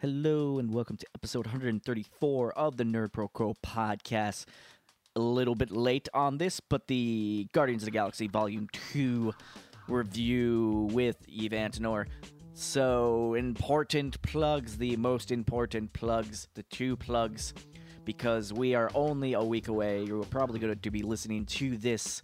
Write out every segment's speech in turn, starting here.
Hello and welcome to episode 134 of the Nerd Pro Quo podcast. A little bit late on this, but the Guardians of the Galaxy Volume 2 review with Yves Antenor. So, important plugs, the most important plugs, the two plugs, because we are only a week away. You're probably going to be listening to this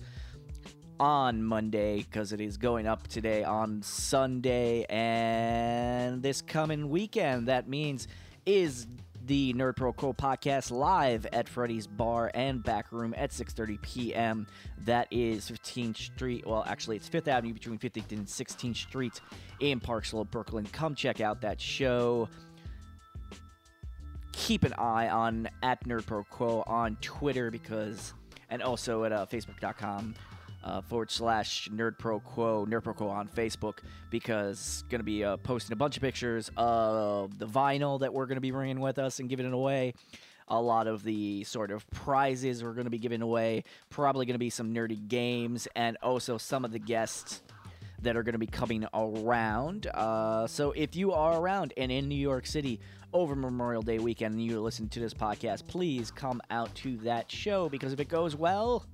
on Monday because it is going up today on Sunday and this coming weekend. That means is the Nerd Pro Quo podcast live at Freddy's Bar and Back Room at 6:30 p.m. That is 15th Street. Well, actually, it's Fifth Avenue between 15th and 16th Street in Park Slope, Brooklyn. Come check out that show. Keep an eye on at Nerd Pro Quo on Twitter because, and also at uh, Facebook.com uh, forward slash nerd pro quo nerd pro quo on facebook because going to be uh, posting a bunch of pictures of the vinyl that we're going to be bringing with us and giving it away a lot of the sort of prizes we're going to be giving away probably going to be some nerdy games and also some of the guests that are going to be coming around. Uh, so if you are around and in New York City over Memorial Day weekend and you listen to this podcast, please come out to that show because if it goes well,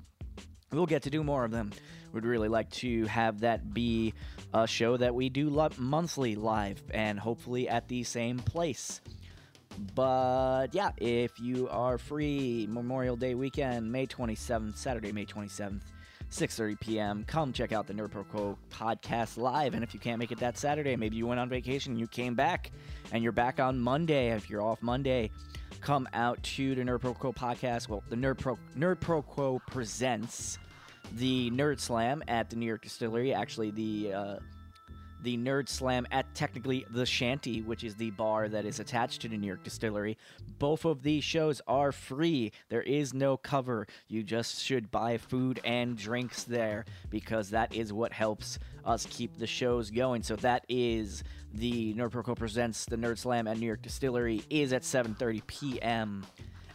we'll get to do more of them. We'd really like to have that be a show that we do lo- monthly live and hopefully at the same place. But yeah, if you are free Memorial Day weekend, May 27th, Saturday, May 27th, 6:30 p.m. Come check out the Nerd Pro Quo podcast live. And if you can't make it that Saturday, maybe you went on vacation, you came back, and you're back on Monday. If you're off Monday, come out to the Nerd Pro Quo podcast. Well, the Nerd Pro Nerd Pro Quo presents the Nerd Slam at the New York Distillery. Actually, the uh, the Nerd Slam at technically the Shanty, which is the bar that is attached to the New York Distillery. Both of these shows are free. There is no cover. You just should buy food and drinks there because that is what helps us keep the shows going. So that is the Nerd Pro Quo presents the Nerd Slam at New York Distillery is at 7:30 p.m.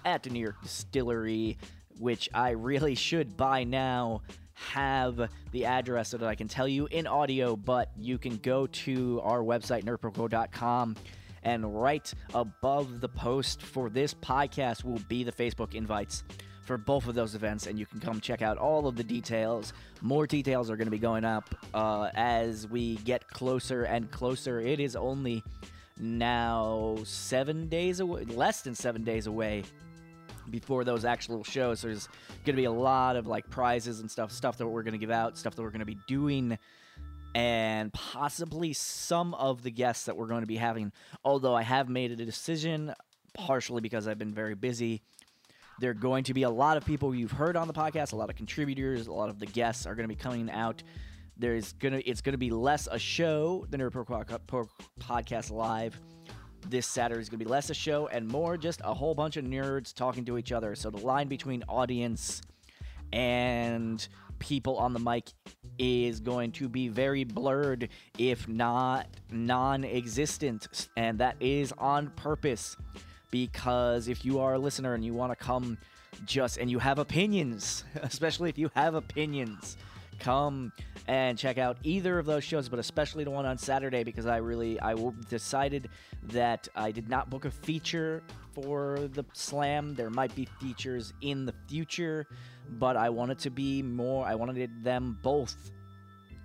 at the New York Distillery, which I really should by now have the address so that I can tell you in audio, but you can go to our website, nerdproquo.com, and right above the post for this podcast will be the Facebook invites for both of those events, and you can come check out all of the details. More details are going to be going up uh, as we get closer and closer. It is only now seven days away, less than seven days away before those actual shows. So there's going to be a lot of like prizes and stuff, stuff that we're going to give out, stuff that we're going to be doing, and possibly some of the guests that we're going to be having. Although I have made a decision, partially because I've been very busy. There are going to be a lot of people you've heard on the podcast, a lot of contributors, a lot of the guests are going to be coming out. There's gonna it's gonna be less a show than a podcast live this Saturday is going to be less a show and more just a whole bunch of nerds talking to each other. So the line between audience and people on the mic is going to be very blurred, if not non existent. And that is on purpose because if you are a listener and you want to come just and you have opinions, especially if you have opinions, come and check out either of those shows, but especially the one on Saturday because I really I decided that I did not book a feature for the slam. There might be features in the future, but I wanted to be more. I wanted them both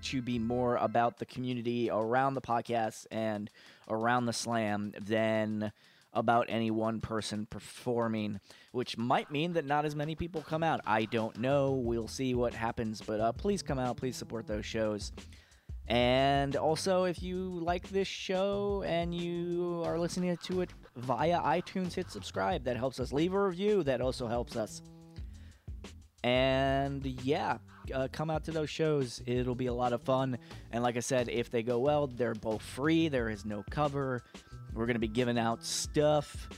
to be more about the community around the podcast and around the slam than about any one person performing, which might mean that not as many people come out. I don't know. We'll see what happens, but uh, please come out. Please support those shows. And also, if you like this show and you are listening to it via iTunes, hit subscribe. That helps us. Leave a review. That also helps us. And yeah, uh, come out to those shows. It'll be a lot of fun. And like I said, if they go well, they're both free. There is no cover. We're going to be giving out stuff.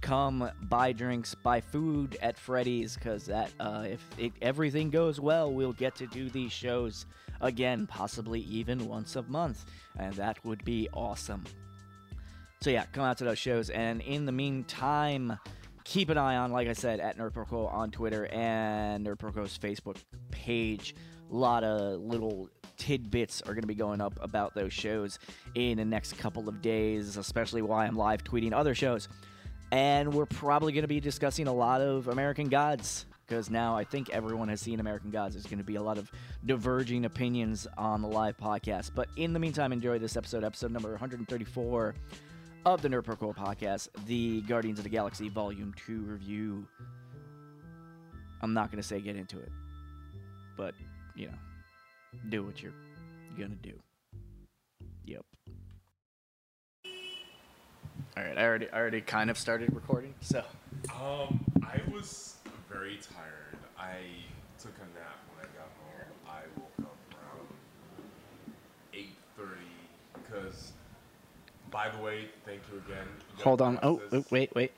Come buy drinks, buy food at Freddy's because that uh, if it, everything goes well, we'll get to do these shows again, possibly even once a month, and that would be awesome. So yeah, come out to those shows, and in the meantime, keep an eye on, like I said, at Nerd on Twitter and Nerd Facebook page lot of little tidbits are going to be going up about those shows in the next couple of days, especially why I'm live tweeting other shows. And we're probably going to be discussing a lot of American Gods because now I think everyone has seen American Gods. There's going to be a lot of diverging opinions on the live podcast. But in the meantime, enjoy this episode, episode number 134 of the Nerd Pro Quo podcast, the Guardians of the Galaxy Volume 2 review. I'm not going to say get into it, but, you know, do what you're going to do. Yep. All right, I already, I already kind of started recording, so. Um, I was very tired. I took a nap when I got home. I woke up around eight thirty. Because, by the way, thank you again. You Hold on. gotta Oh, pronounce oh, wait, wait.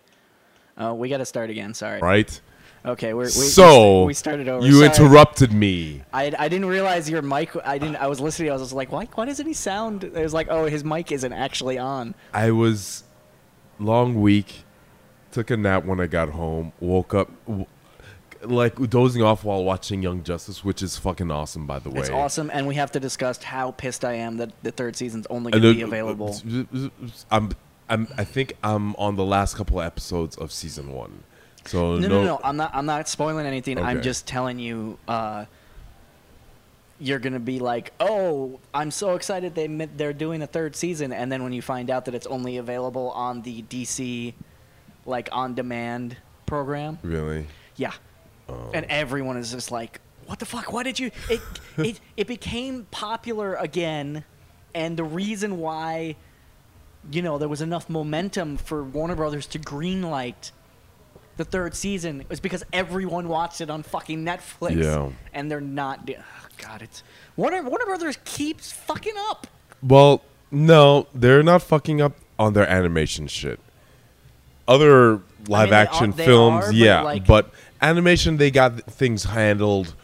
Uh, we got to start again. Sorry. Right. Okay, we're, we so we started over. You Sorry. interrupted me. I, I didn't realize your mic. I didn't. I was listening. I was just like, why? Why doesn't he sound? It was like, oh, his mic isn't actually on. I was long week. Took a nap when I got home. Woke up. w- Like dozing off while watching Young Justice, which is fucking awesome, by the way. It's awesome, and we have to discuss how pissed I am that the third season's only going to be available. Uh, I'm, I'm, I think I'm on the last couple of episodes of season one. So No, no, no. I'm not. I'm not spoiling anything. I'm just telling you. Uh, you're gonna be like, oh, I'm so excited they they're doing a third season, and then when you find out that it's only available on the DC, like on demand program, really. yeah, Oh. and everyone is just like, what the fuck? Why did you? It it it became popular again, and the reason why, you know, there was enough momentum for Warner Brothers to greenlight the third season was because everyone watched it on fucking Netflix. Yeah. And they're not. do- oh, God, it's Warner Warner Brothers keeps fucking up. Well, no, they're not fucking up on their animation shit. Other live they action are- they films, are, but, yeah, like- but animation they got things handled,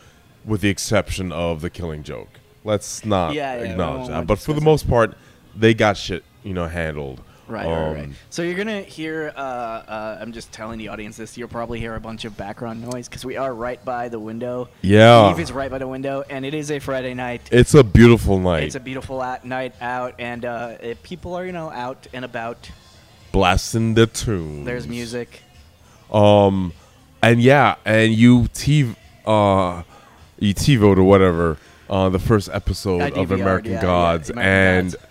with the exception of the Killing Joke. Let's not Yeah, yeah, acknowledge that. But for the it. most part, they got shit, you know, handled. Right, right, right. Um, So you're gonna hear. Uh, uh, I'm just telling the audience this. You'll probably hear a bunch of background noise because we are right by the window. Yeah, Yves is right by the window, and it is a Friday night. it's a beautiful night. It's a beautiful at- night out, and uh, people are, you know, out and about. Blasting the tunes. There's music. Um, and yeah, and you t uh, you TiVoed or whatever uh, the first episode of American yeah, yeah, Gods, American and Gods.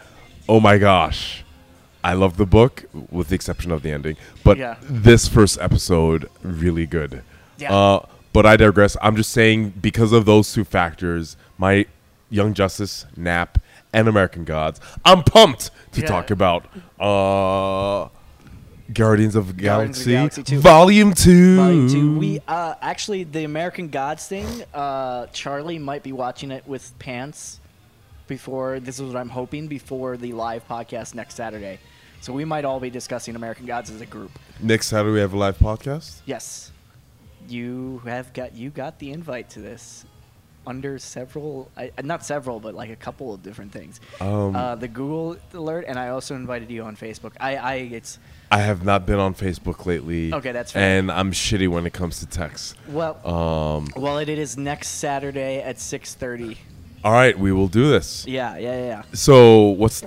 oh my gosh, I love the book with the exception of the ending, but Yeah. this first episode really good. Yeah. Uh, but I digress. I'm just saying because of those two factors, my Young Justice, Nap, and American Gods, I'm pumped to Yeah. talk about. Uh, Guardians of the Guardians of the Galaxy, Galaxy 2. Volume Two. Volume two. We uh, actually the American Gods thing. Uh, Charlie might be watching it with pants before. This is what I'm hoping before the live podcast next Saturday. So we might all be discussing American Gods as a group. Next Saturday we have a live podcast. Yes, you have got you got the invite to this under several, I, not several, but like a couple of different things. Um, uh, the Google alert, and I also invited you on Facebook. I, I it's I have not been on Facebook lately. Okay, that's fair. And I'm shitty when it comes to text. well, Um, well, it is next Saturday at six thirty. All right, we will do this. Yeah, yeah, yeah, yeah. So what's?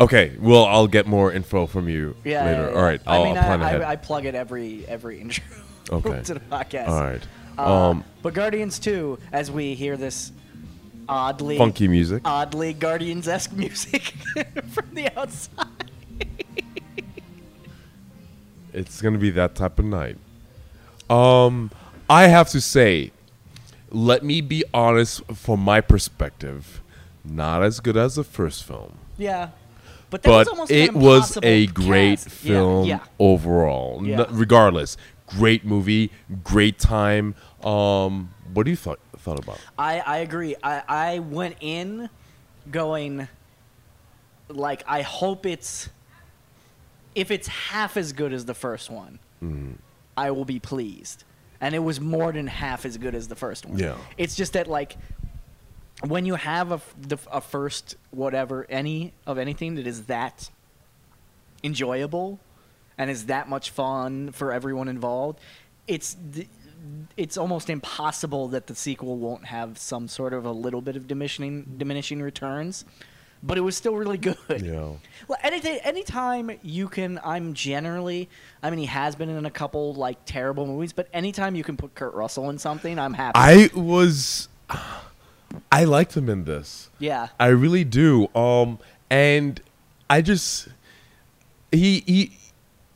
Okay, well I'll get more info from you Yeah, later. yeah, yeah. All right, I'll, I mean, I'll plan I, ahead. I, I plug it every every intro Okay. to the podcast. all right. Uh, um, but Guardians 2, as we hear this oddly funky music. oddly Guardians esque music from the outside. It's gonna be that type of night. Um, I have to say, let me be honest. From my perspective, not as good as the first film. Yeah. But, that was it was a great cast. film Yeah, overall. N- Yeah. regardless, great movie, great time. Um, what do you thought thought about? I, I agree. I, I went in going like I hope it's if it's half as good as the first one, Mm-hmm. I will be pleased. And it was more than half as good as the first one. Yeah. It's just that like when you have a, the, a first whatever any of anything that is that enjoyable and is that much fun for everyone involved, it's it's almost impossible that the sequel won't have some sort of a little bit of diminishing diminishing returns. But it was still really good. Yeah. Well, anything, anytime you can, I'm generally, I mean, he has been in a couple like terrible movies, but anytime you can put Kurt Russell in something, I'm happy. I was, I liked him in this. yeah, I really do. Um, and I just he he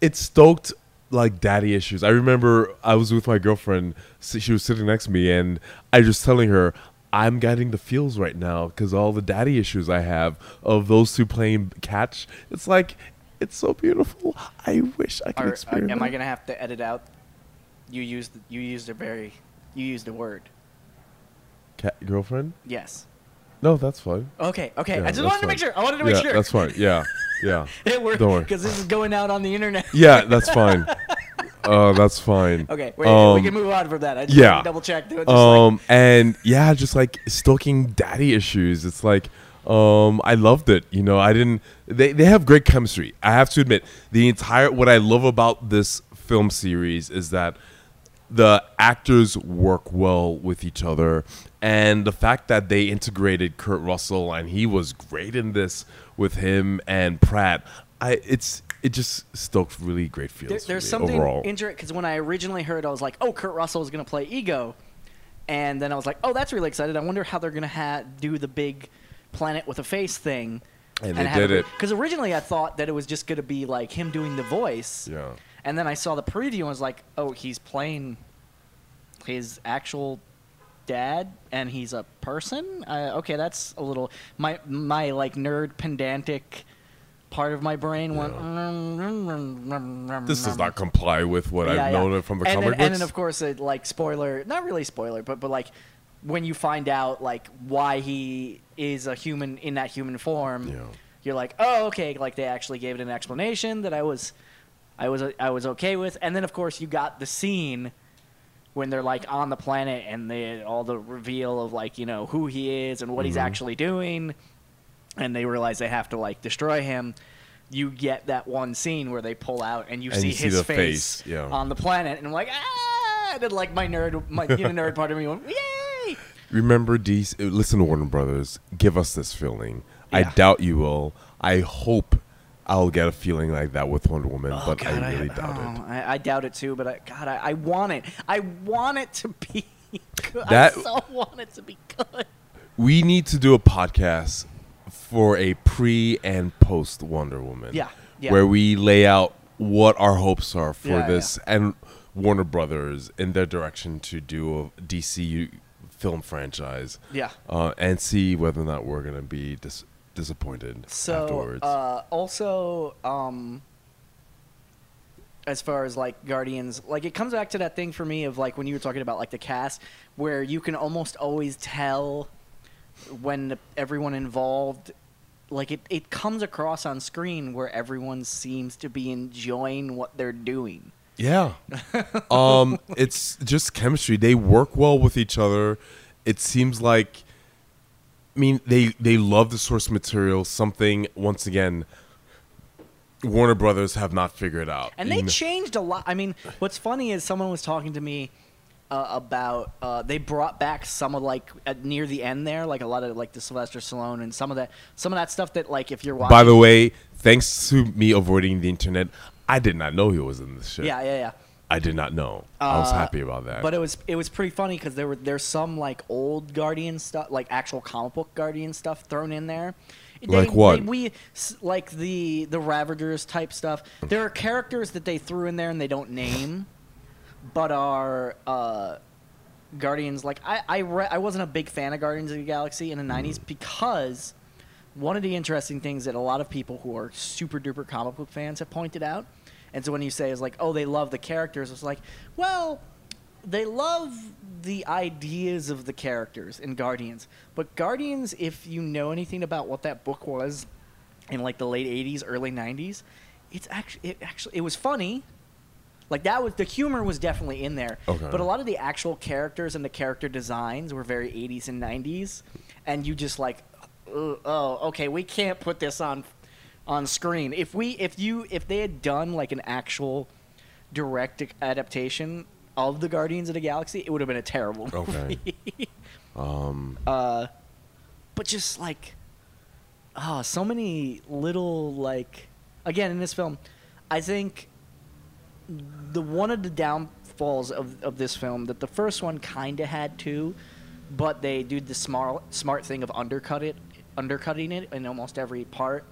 it stoked like daddy issues. I remember I was with my girlfriend. She was sitting next to me, and I was just telling her I'm getting the feels right now because all the daddy issues I have of those two playing catch. It's like it's so beautiful. I wish I could Are- uh, experience. am I gonna have to edit out? You used you used a very, you used a word. Cat girlfriend? Yes. No, that's fine. Okay. Okay. Yeah, I just wanted to make sure. I wanted to make yeah, sure. that's fine. Yeah, yeah. It worked because this is going out on the internet. Yeah, that's fine. Uh, that's fine. Okay. Wait, we Um, can move on from that. I just yeah. double check. Just like, um and yeah just like stoking daddy issues it's like um i loved it you know i didn't they, they have great chemistry i have to admit the entire what i love about this film series is that the actors work well with each other and the fact that they integrated kurt russell and he was great in this with him and pratt i it's it just stoked really great feels There, there's me something overall interesting because when I originally heard, I was like, "Oh, Kurt Russell is going to play Ego," and then I was like, "Oh, that's really excited. I wonder how they're going to ha- do the big planet with a face thing." And they did it. Because originally I thought that it was just going to be like him doing the voice, yeah and then I saw the preview and was like, "Oh, he's playing his actual." dad and he's a person uh, okay that's a little my my like nerd pedantic part of my brain went this does not comply with what Yeah, i've yeah. known from the and comic then, books And then, of course, it, like spoiler, not really spoiler, but but like when you find out like why he is a human in that human form, Yeah. you're like, oh, okay, like they actually gave it an explanation that I was, I was I was okay with. And then of course you got the scene when they're like on the planet and they all the reveal of like you know who he is and what he's Mhm. actually doing, and they realize they have to like destroy him. You get that one scene where they pull out and you And see you his the face, face, yeah. on the planet, and I'm like, ah! And then like my nerd, my you know, nerd part of me went, yay! Remember, DC. uh, Listen to Warner Brothers. Give us this feeling. I doubt you will. I hope I'll get a feeling like that with Wonder Woman, Oh, but God, I really I, doubt it. oh, I, I doubt it too, but I, God, I, I want it. I want it to be good. That- I so want it to be good. We need to do a podcast for a pre and post Wonder Woman. Yeah, yeah. Where we lay out what our hopes are for Yeah, yeah. this and Warner Brothers in their direction to do a DC film franchise. Yeah. Uh, and see whether or not we're gonna be dis- disappointed So, afterwards. uh, also, um, as far as like Guardians, like it comes back to that thing for me of like when you were talking about like the cast, where you can almost always tell when everyone involved, like it, it comes across on screen where everyone seems to be enjoying what they're doing. Yeah. um, it's just chemistry. They work well with each other. It seems like I mean they they love the source material, something once again Warner Brothers have not figured out. And they changed a lot. I mean, what's funny is someone was talking to me uh, about uh, they brought back some of like at, near the end there, like a lot of like the Sylvester Stallone and some of that some of that stuff that like if you're watching. By the way, thanks to me avoiding the internet, I did not know he was in this shit. yeah, yeah, yeah. I did not know. I was Uh, happy about that. But it was it was pretty funny because there were there's some like old Guardian stuff, like actual comic book Guardian stuff thrown in there. Like what? They, we like the the Ravagers type stuff. There are characters that they threw in there and they don't name, but are uh, Guardians. Like I I, re- I wasn't a big fan of Guardians of the Galaxy in the '90s because one of the interesting things that a lot of people who are super duper comic book fans have pointed out, and so when you say is like, oh, they love the characters, it's like, well, they love the ideas of the characters in Guardians, but Guardians, if you know anything about what that book was in like the late '80s, early '90s, it's actually it actually it was funny. Like that was the humor was definitely in there, Okay. but a lot of the actual characters and the character designs were very 80s and 90s, and you just like, oh, okay, we can't put this on on screen. If we if you if they had done like an actual direct adaptation of the Guardians of the Galaxy, it would have been a terrible Okay. movie. Um, uh, but just like, oh, so many little like, again in this film, I think the one of the downfalls of of this film that the first one kind of had too, but they do the smart smart thing of undercut it, undercutting it in almost every part,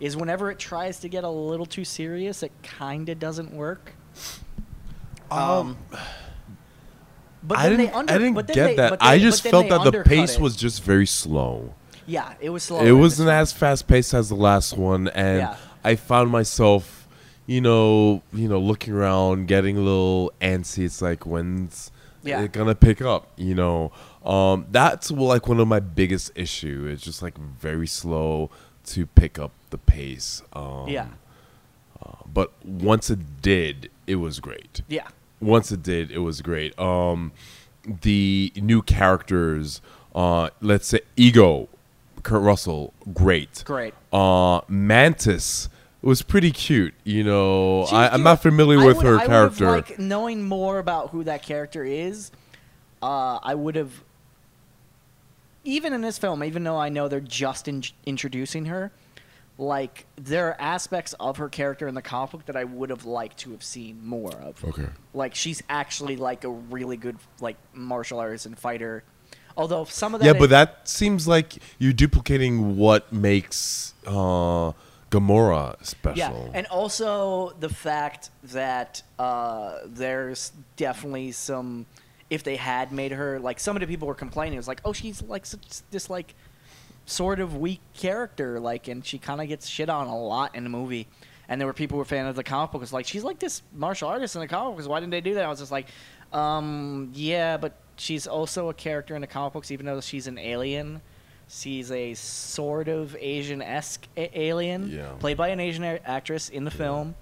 is whenever it tries to get a little too serious, it kind of doesn't work. Um, but I didn't. they under, I didn't but get they- that. but I just felt that the pace it. was just very slow. Yeah, it was slow. it wasn't as fast paced as the last one, and Yeah. I found myself, you know, you know, looking around, getting a little antsy. It's like when's Yeah. it gonna pick up? You know, um, that's like one of my biggest issue. It's just like very slow to pick up the pace. Um, Yeah, but once it did, it was great. yeah, once it did, it was great. Um, the new characters, uh, let's say Ego, Kurt Russell, great. great. Uh, Mantis was pretty cute. You know, I, I'm not familiar I with would- her I character. Would've, like knowing more about who that character is, uh, I would have. Even in this film, even though I know they're just in- introducing her, like there are aspects of her character in the comic book that I would have liked to have seen more of. okay. Like she's actually like a really good like martial artist and fighter. Although some of that Yeah, but that seems like you're duplicating what makes uh, Gamora special. Yeah, and also the fact that uh, there's definitely some. If they had made her like some of the people were complaining, it was like, oh, she's like such, this like sort of weak character, like, and she kind of gets shit on a lot in the movie. And there were people who were fan of the comic book. It's like she's like this martial artist in the comic books. Why didn't they do that? I was just like, um, yeah, but she's also a character in the comic books, even though she's an alien. She's a sort of Asian-esque a- alien, Yeah. played by an Asian a- actress in the film,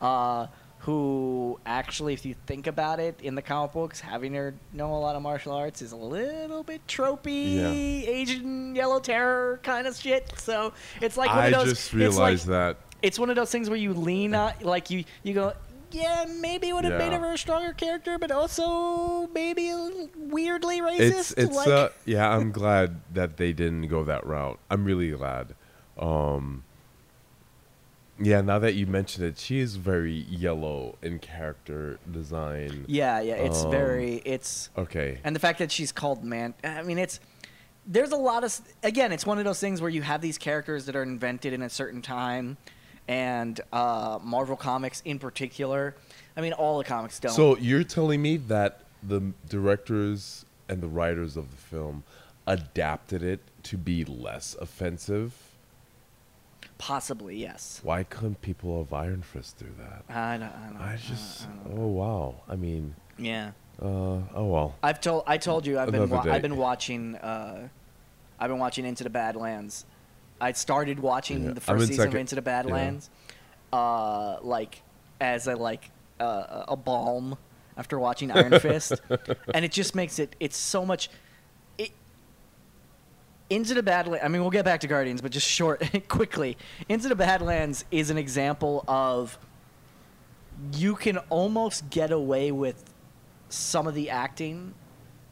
uh, who actually, if you think about it, in the comic books, having her know a lot of martial arts is a little bit tropey, Yeah. Asian yellow terror kind of shit. So it's like one I of those. just it's like- realized that. it's one of those things where you lean on, like you you go, yeah, maybe it would have made her a stronger character, but also maybe weirdly racist. It's it's like, uh yeah, I'm glad that they didn't go that route. I'm really glad. Um yeah, now that you mention it, she is very yellow in character design. yeah, yeah, it's Um, very it's Okay. and the fact that she's called man. I mean, it's there's a lot of again, it's one of those things where you have these characters that are invented in a certain time, and uh, Marvel comics in particular. I mean, all the comics don't. So you're telling me that the directors and the writers of the film adapted it to be less offensive? possibly yes. Why couldn't people of Iron Fist do that? I don't. I don't. I just I don't oh wow. I mean, yeah. uh oh well. I've told I told you I've been wa-. I've been watching uh, I've been watching Into the Badlands. I started watching Yeah, the first season of Into the Badlands, uh, like as a like uh, a balm after watching Iron Fist, and it just makes it it's so much. It, into the Badlands. I mean, we'll get back to Guardians, but just short, quickly. Into the Badlands is an example of you can almost get away with some of the acting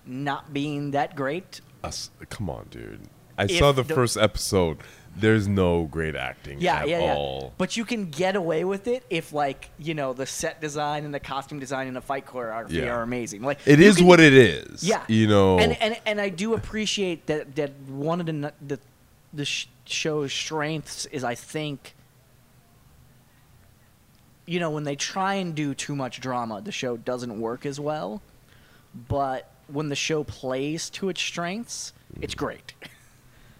not being that great. Us, come on, dude. I saw the, the- first episode. There's no great acting Yeah, at yeah, yeah. all. But you can get away with it if, like, you know, the set design and the costume design and the fight choreography Yeah. are amazing. Like, It is can- what it is. Yeah, You know. and and and I do appreciate that that one of the the the show's strengths is I think. You know, when they try and do too much drama, the show doesn't work as well. But when the show plays to its strengths, it's mm. great.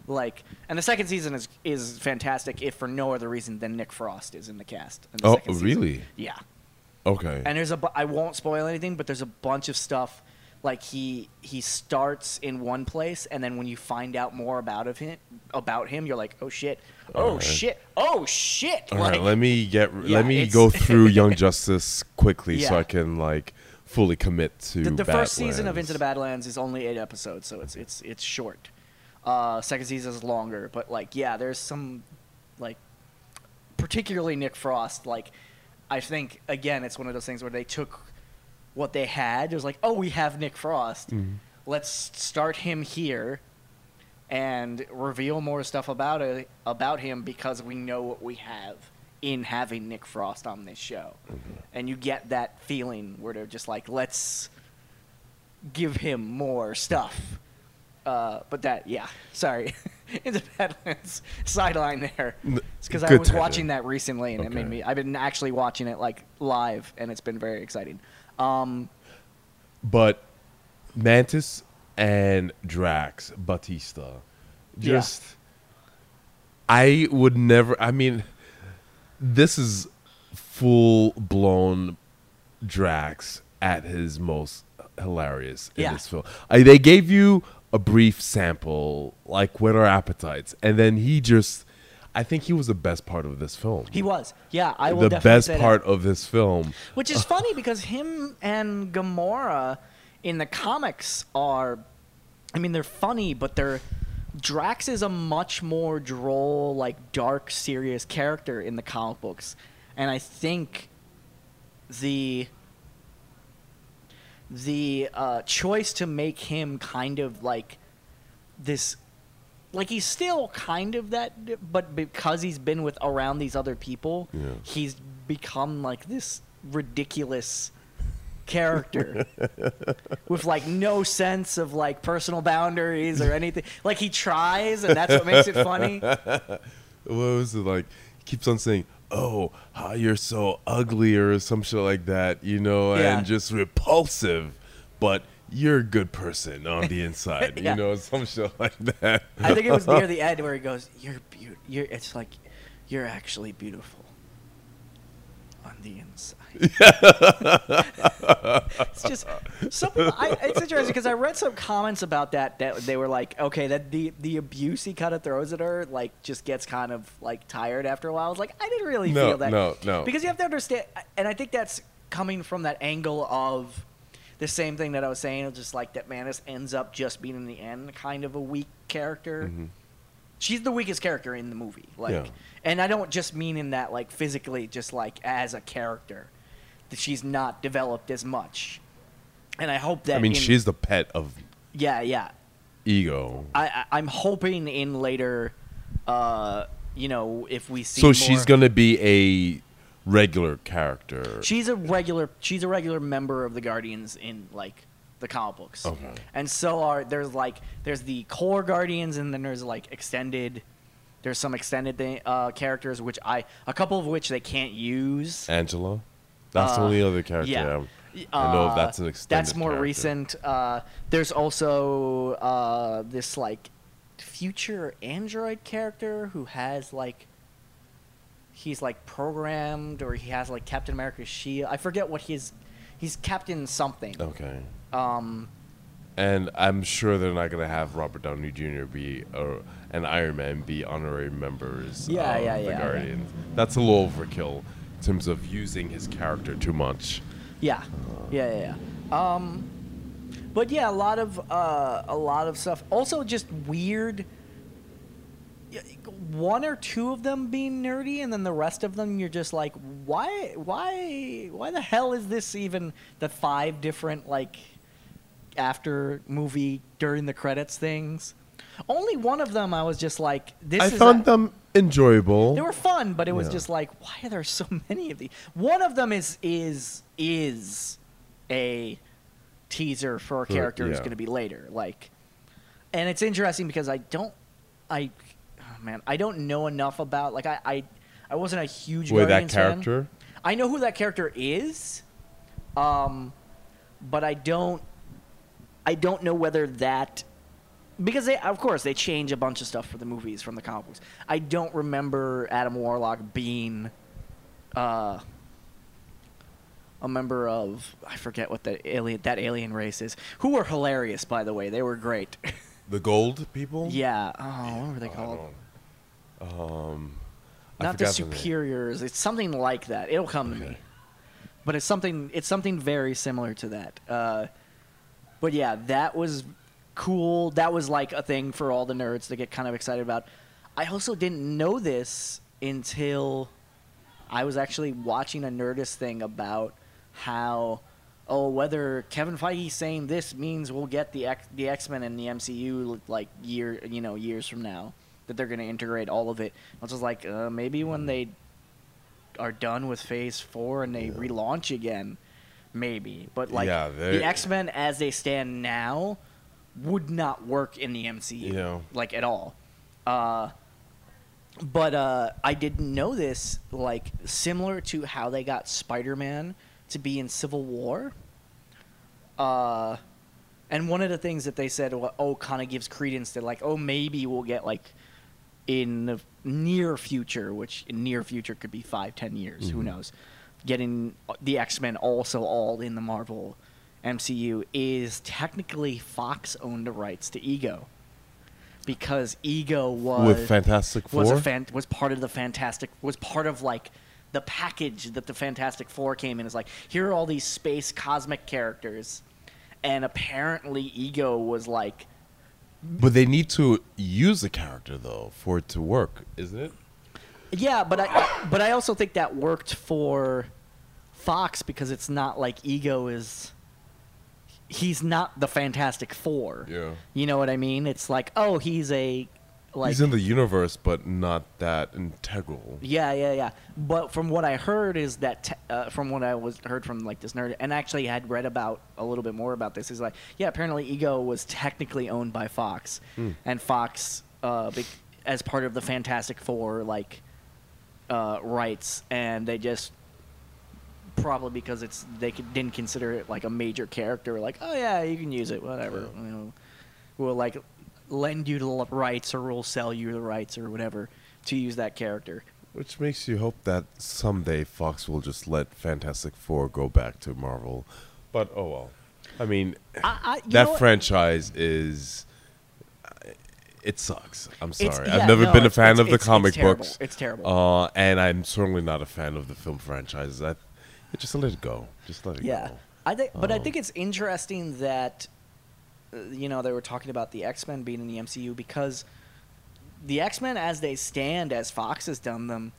like, and the second season is is fantastic, if for no other reason than Nick Frost is in the cast. In the oh, really? Yeah. Okay. And there's a bu- I won't spoil anything, but there's a bunch of stuff like he he starts in one place and then when you find out more about of him about him, you're like, "Oh shit. Oh Alright. shit. Oh shit." All like, right, let me get. Yeah, let me go through Young Justice quickly so I can like fully commit to the, the first season of Into the Badlands is only 8 episodes, so it's it's it's short. Uh second season is longer, but like yeah, there's some like particularly Nick Frost like I think again it's one of those things where they took what they had. It was like, oh, we have Nick Frost. Let's start him here and reveal more stuff about it, about him because we know what we have in having Nick Frost on this show. And you get that feeling where they're just like, let's give him more stuff. Uh, but that, yeah, sorry. Into Badlands sideline there. It's because I good was tangent. watching that recently and it made Okay. me, I've been actually watching it like live and it's been very exciting. Um, But Mantis and Drax Bautista, Yeah. just I would never. I mean, this is full blown Drax at his most hilarious in Yeah. this film. I, they gave you a brief sample, like what our appetites, and then he just. I think he was the best part of this film. he was. Yeah, I will the definitely best say that. part of this film. Which is funny because him and Gamora in the comics are, I mean, they're funny, but they're. Drax is a much more droll, like dark, serious character in the comic books, and I think the the uh, choice to make him kind of like this like he's still kind of that but because he's been with around these other people Yeah. he's become like this ridiculous character with like no sense of like personal boundaries or anything like he tries and that's what makes it funny what was it like? He keeps on saying, "Oh, how you're so ugly" or some shit like that, you know, Yeah. and just repulsive, but you're a good person on the inside, Yeah. you know, some shit like that. i think it was near the end where he goes you're beautiful you're it's like you're actually beautiful the inside it's just some. I, it's interesting because I read some comments about that that they were like, okay, that the the abuse he kind of throws at her like just gets kind of like tired after a while. I was like, I didn't really No, feel that. no, no. Because you have to understand, and I think that's coming from that angle of the same thing that I was saying, of just like that Mantis ends up just being in the end kind of a weak character. Mm-hmm. She's the weakest character in the movie, like, Yeah. and I don't just mean in that like physically, just like as a character, that she's not developed as much. And I hope that I mean, in- she's the pet of yeah, yeah. ego. I, I I'm hoping in later, uh, you know, if we see So more- she's gonna be a regular character. She's a regular. She's a regular member of the Guardians in like the comic books. Okay. And so are there's like there's the core Guardians and then there's like extended. There's some extended thing, uh, characters which I a couple of which they can't use. Angela. That's the Uh, only other character. yeah. I'm- I know if Uh, that's an extended. That's more character. recent. Uh, there's also uh, this like future android character who has like he's like programmed or he has like Captain America's shield. I forget what his he's Captain something. Okay. Um, And I'm sure they're not gonna have Robert Downey Jr. be or and Iron Man be honorary members Yeah, of yeah, the yeah, yeah. Guardians. That's a little overkill in terms of using his character too much. yeah, yeah, yeah. yeah. Um, but yeah, a lot of uh, a lot of stuff. Also, just weird. One or two of them being nerdy, and then the rest of them you're just like, why, why, why the hell is this even the five different like after movie during the credits things? Only one of them I was just like, this I is found a- them enjoyable. they were fun, but it was Yeah. just like, why are there so many of these? One of them is is is a teaser for a character who's going to be later. Like, and it's interesting because I don't, I, oh man, I don't know enough about. Like, I I, I wasn't a huge Wait, that Guardians fan. character? I know who that character is, um, but I don't. I don't know whether that because they of course they change a bunch of stuff for the movies from the comic books. I don't remember Adam Warlock being uh, a member of I forget what the alien that alien race is. Who were hilarious by the way. They were great. The gold people? yeah. Oh, what were they called? Um, I Not the superiors. It's something like that. It'll come to me. But it's something. It's something very similar to that. Uh, but yeah, that was cool. That was like a thing for all the nerds to get kind of excited about. I also didn't know this until I was actually watching a Nerdist thing about how oh, whether Kevin Feige saying this means we'll get the X, the X Men and the MCU like year, you know, years from now that they're going to integrate all of it. I was just like, uh, maybe when they are done with Phase Four and they relaunch again, maybe. But like Yeah, the X Men as they stand now would not work in the MCU, Yeah. like at all. Uh, but uh, I didn't know this. Like similar to how they got Spider Man to be in Civil War. Uh, and one of the things that they said, well, oh, kind of gives credence to like, oh, maybe we'll get like in the near future, which in near future could be five, ten years, who knows? Getting the X Men also all in the Marvel MCU is technically Fox owned the rights to Ego, because Ego was With Fantastic was Four? a fan, was part of the Fantastic was part of like the package that the Fantastic Four came in. Is like here are all these space cosmic characters, and apparently Ego was like But they need to use the character though for it to work, isn't it? Yeah, but I but I also think that worked for Fox because it's not like Ego is he's not the Fantastic Four. Yeah. You know what I mean? It's like, oh, he's a like He's in the universe, but not that integral. Yeah, yeah, yeah. But from what I heard is that te- uh, from what I was heard from like this nerd, and actually had read about a little bit more about this is like, yeah, apparently Ego was technically owned by Fox, and Fox, uh, bec- as part of the Fantastic Four, like, uh, rights, and they just probably because it's they didn't consider it like a major character, like, oh yeah, you can use it, whatever, you know, we'll like lend you the rights or we'll sell you the rights or whatever to use that character. Which makes you hope that someday Fox will just let Fantastic Four go back to Marvel. But oh well. I mean, I, I, that franchise is. It sucks. I'm sorry. yeah, I've never no, been a fan it's- of the it's- it's comic terrible. books. It's terrible. Uh, and I'm certainly not a fan of the film franchises. I, just let it go. Just let it Yeah, go. I think, but I Um, think it's interesting that uh, you know they were talking about the X Men being in the MCU because the X Men as they stand, as Fox has done them,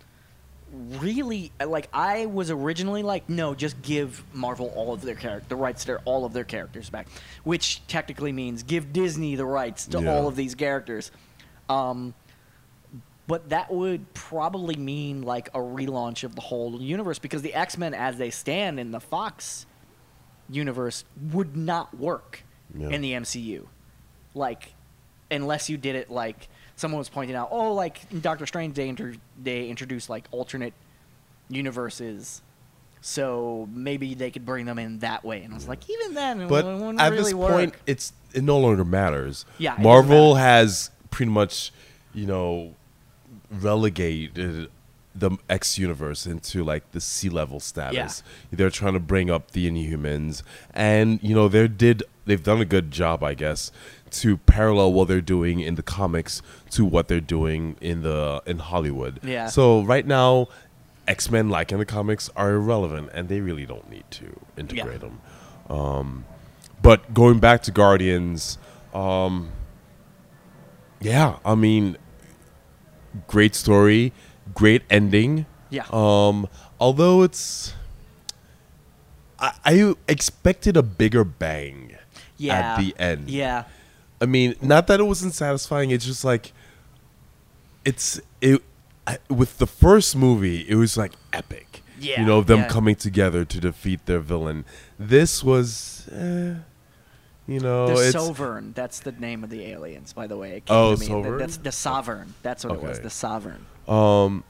really uh, like I was originally like, no, just give Marvel all of their character the rights to all of their characters back, which technically means give Disney the rights to Yeah. all of these characters. Um, but that would probably mean like a relaunch of the whole universe because the X Men as they stand in the Fox universe would not work Yeah. in the MCU. Like, unless you did it like someone was pointing out, oh, like in Doctor Strange, they inter- they introduced like alternate universes, so maybe they could bring them in that way. And I was like, even then, it But wouldn't at really this work. point, it's it no longer matters. Yeah, Marvel matter. has pretty much, you know, relegated the X universe into like the sea level status. They're trying to bring up the Inhumans, and you know they did they've done a good job, I guess, to parallel what they're doing in the comics to what they're doing in the in Hollywood. Yeah. So right now. X Men, like in the comics, are irrelevant, and they really don't need to integrate them. Um, but going back to Guardians, um, yeah, I mean, great story, great ending. Yeah. Um, although it's, I, I expected a bigger bang yeah, at the end. Yeah, I mean, not that it wasn't satisfying. It's just like, it's it. I, with the first movie, it was like epic. Yeah, you know them yeah. coming together to defeat their villain. This was, eh, you know, the Sovereign. That's the name of the aliens, by the way. It Oh, to me. Sovereign? That's the Sovereign. That's what it was. The Sovereign. um,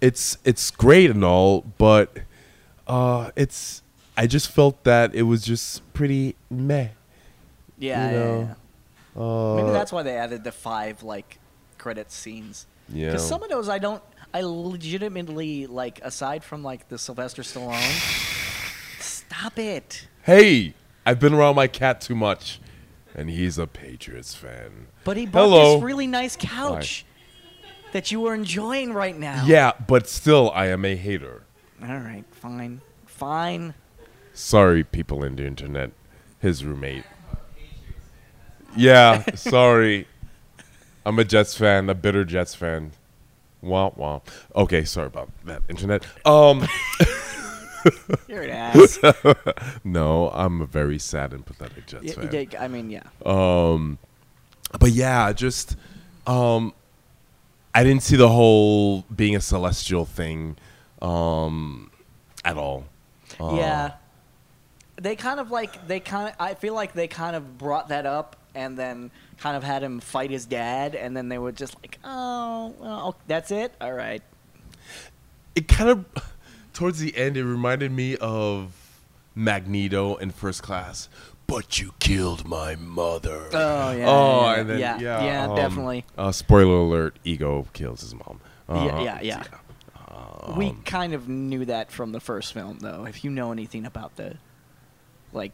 it's it's great and all, but uh, it's I just felt that it was just pretty meh. Yeah, You yeah, yeah. Uh, Maybe that's why they added the five like credit scenes. yeah. Because some of those I don't, I legitimately like. Aside from like the Sylvester Stallone, stop it. Hey, I've been around my cat too much, and he's a Patriots fan. But he bought Hello. this really nice couch that you were enjoying right now. Yeah, but still, I am a hater. All right, fine, fine. Sorry, people in the internet. His roommate. Yeah, sorry. I'm a Jets fan, a bitter Jets fan. Wow, wow. Okay, sorry about that, internet. Um, You're an ass. no, I'm a very sad and pathetic Jets Yeah, fan. yeah, I mean, yeah. Um, but yeah, just um, I didn't see the whole being a celestial thing um, at all. Uh, Yeah. They kind of like they kind of I feel like they kind of brought that up and then kind of had him fight his dad and then they were just like, "Oh, well, that's it. All right." It kind of towards the end, it reminded me of Magneto in First Class. But you killed my mother. Oh, yeah, Oh, yeah, and then yeah, yeah, yeah, um, definitely. Uh, spoiler alert: Ego kills his mom. Yeah, Uh, yeah, yeah. Um, we kind of knew that from the first film though. If you know anything about the like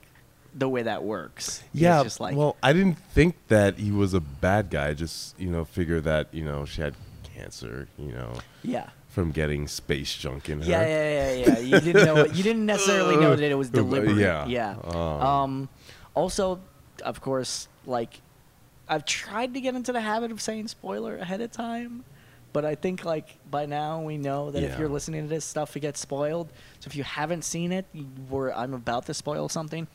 the way that works. It's Yeah, just like well, I didn't think that he was a bad guy. I just, you know, figure that you know she had cancer, you know, yeah. From getting space junk in her. Yeah, yeah, yeah, yeah. You didn't know. You didn't necessarily know that it was deliberate. yeah, yeah. um, Um, also, of course, like I've tried to get into the habit of saying spoiler ahead of time, but I think like by now we know that if you're listening to this stuff, it gets spoiled. So if you haven't seen it, were I'm about to spoil something.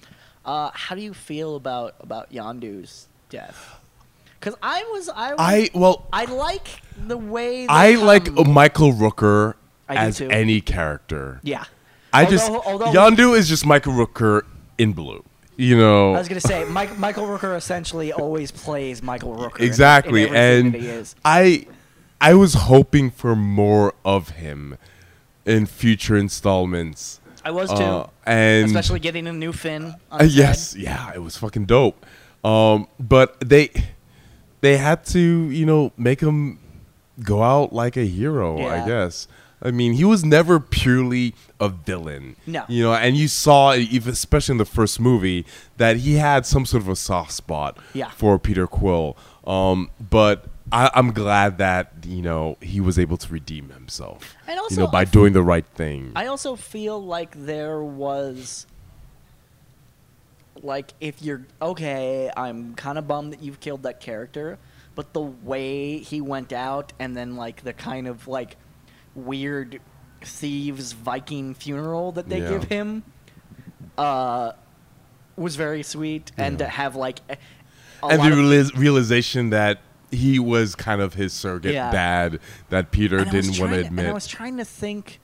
Uh, how do you feel about about Yondu's death? Because I was I was, I well, I like the way I like Michael Rooker as too. any character. yeah. I Although- just although- Yondu is just Michael Rooker in blue. You know, I was gonna say Mike, Michael Rooker essentially always plays Michael Rooker. exactly, in everything and that he is. I I was hoping for more of him in future installments. I was too, Uh, and especially getting a new Finn. On Uh, yes, yeah, it was fucking dope. Um, but they they had to, you know, make him go out like a hero. Yeah. I guess. I mean, he was never purely a villain. No. you know, and you saw, even especially in the first movie, that he had some sort of a soft spot Yeah. for Peter Quill. Um, but I, I'm glad that you know he was able to redeem himself. And you also, know, by I doing the right thing. I also feel like there was like if you're okay, I'm kind of bummed that you've killed that character, but the way he went out and then like the kind of like weird thieves Viking funeral that they Yeah. give him uh was very sweet and to have like and the of- realization that he was kind of his surrogate Yeah. dad that Peter And didn't want to admit. And I was trying to think,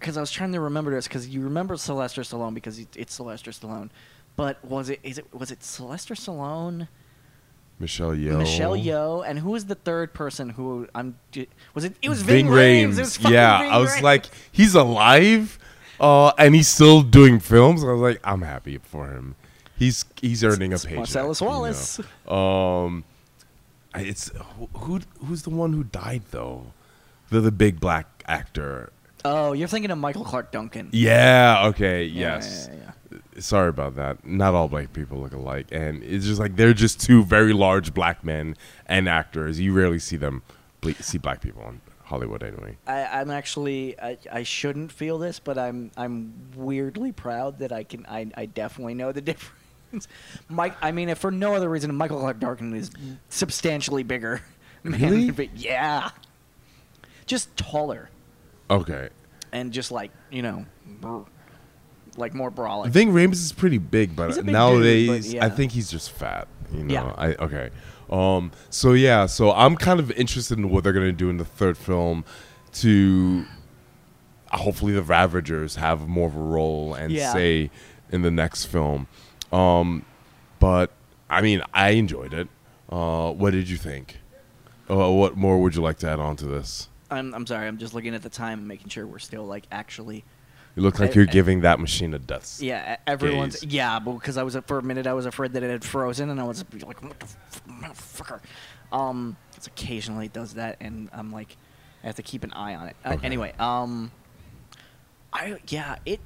because I was trying to remember this, because you remember Sylvester Stallone because it's Sylvester Stallone. But was it is it was it Sylvester Stallone, Michelle Yeoh. Michelle Yeoh, and who was the third person who I'm? Was it? It was Ving Ving, Rhames. It was Yeah, Ving I was Rhames. like, he's alive, uh, and he's still doing films. I was like, I'm happy for him. He's he's earning a paycheck. Marcellus you know. Wallace. Um, it's who, who who's the one who died though? The the big black actor. Oh, you're thinking of Michael Clarke Duncan. Yeah. Okay. Yeah, Yes. yeah, yeah, sorry about that. Not all black people look alike, and it's just like they're just two very large black men and actors. You rarely see them ble- see black people in Hollywood anyway. I, I'm actually I, I shouldn't feel this, but I'm I'm weirdly proud that I can I, I definitely know the difference. Mike, I mean, if for no other reason, Michael Clarke Duncan is substantially bigger. man, Really? but yeah, just taller Okay, and just like you know, like more brawling. I think Rhames is pretty big, but big dude, nowadays but yeah. I think he's just fat. You know. Yeah. I okay. Um. So yeah. So I'm kind of interested in what they're gonna do in the third film to hopefully the Ravagers have more of a role and Yeah. say in the next film. Um, but I mean, I enjoyed it. Uh, what did you think? Uh, what more would you like to add on to this? I'm I'm sorry, I'm just looking at the time and making sure we're still like actually. You look like I- you're I- giving that machine a death. Yeah, everyone's Gaze. yeah, because I was for a minute I was afraid that it had frozen, and I was like, "What the f- motherfucker?" Um, it's occasionally it does that, and I'm like, I have to keep an eye on it. Uh, anyway, um, I yeah it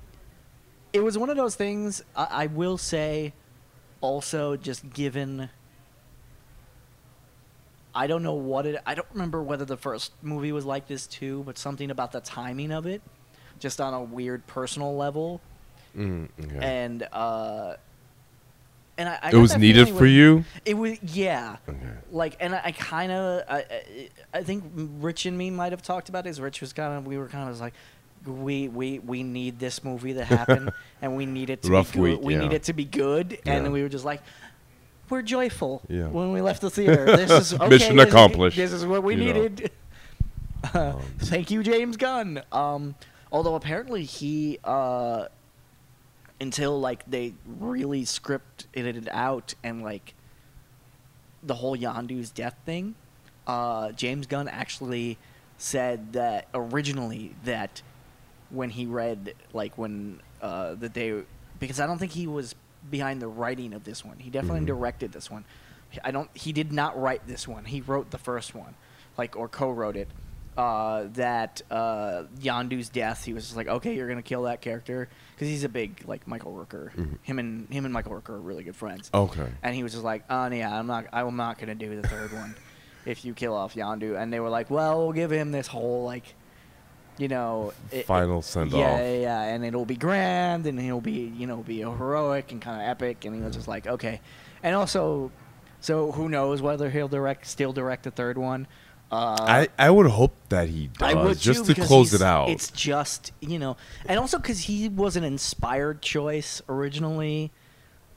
it was one of those things. I, I will say, also just given. I don't know what it. I don't remember whether the first movie was like this too, but something about the timing of it, just on a weird personal level Mm, okay. and uh, and I, I it was needed for you. It was yeah, Okay. like, and I, I kind of I, I I think Rich and me might have talked about this. Rich was kind of we were kind of like, we we we need this movie to happen, and we need it to Rough be good. week, we need it to be good, and Yeah. we were just like. We're joyful Yeah. when we left the theater. This is okay, Mission this is- accomplished, This is what we you needed. Uh, thank you, James Gunn. Um, although apparently he, uh, until like they really scripted it out and like the whole Yondu's death thing, uh, James Gunn actually said that originally that when he read like when uh, the day because I don't think he was behind the writing of this one. He definitely Mhm. directed this one. I don't. He did not write this one. He wrote the first one, like or co-wrote it. Uh, that uh, Yondu's death, he was just like, okay, you're gonna kill that character because he's a big like Michael Rooker. Mhm. Him and him and Michael Rooker are really good friends. Okay. And he was just like, "Oh yeah, I'm not. I'm not gonna do the third one if you kill off Yondu." And they were like, "Well, we'll give him this whole like, you know, it- Final send yeah, off. yeah, yeah, and it'll be grand, and he'll be, you know, be heroic and kind of epic." And he was just like, "Okay," and also, so who knows whether he'll direct, still direct the third one. Uh, I, I would hope that he does just too, to close it out. It's just you know, and also because he was an inspired choice originally,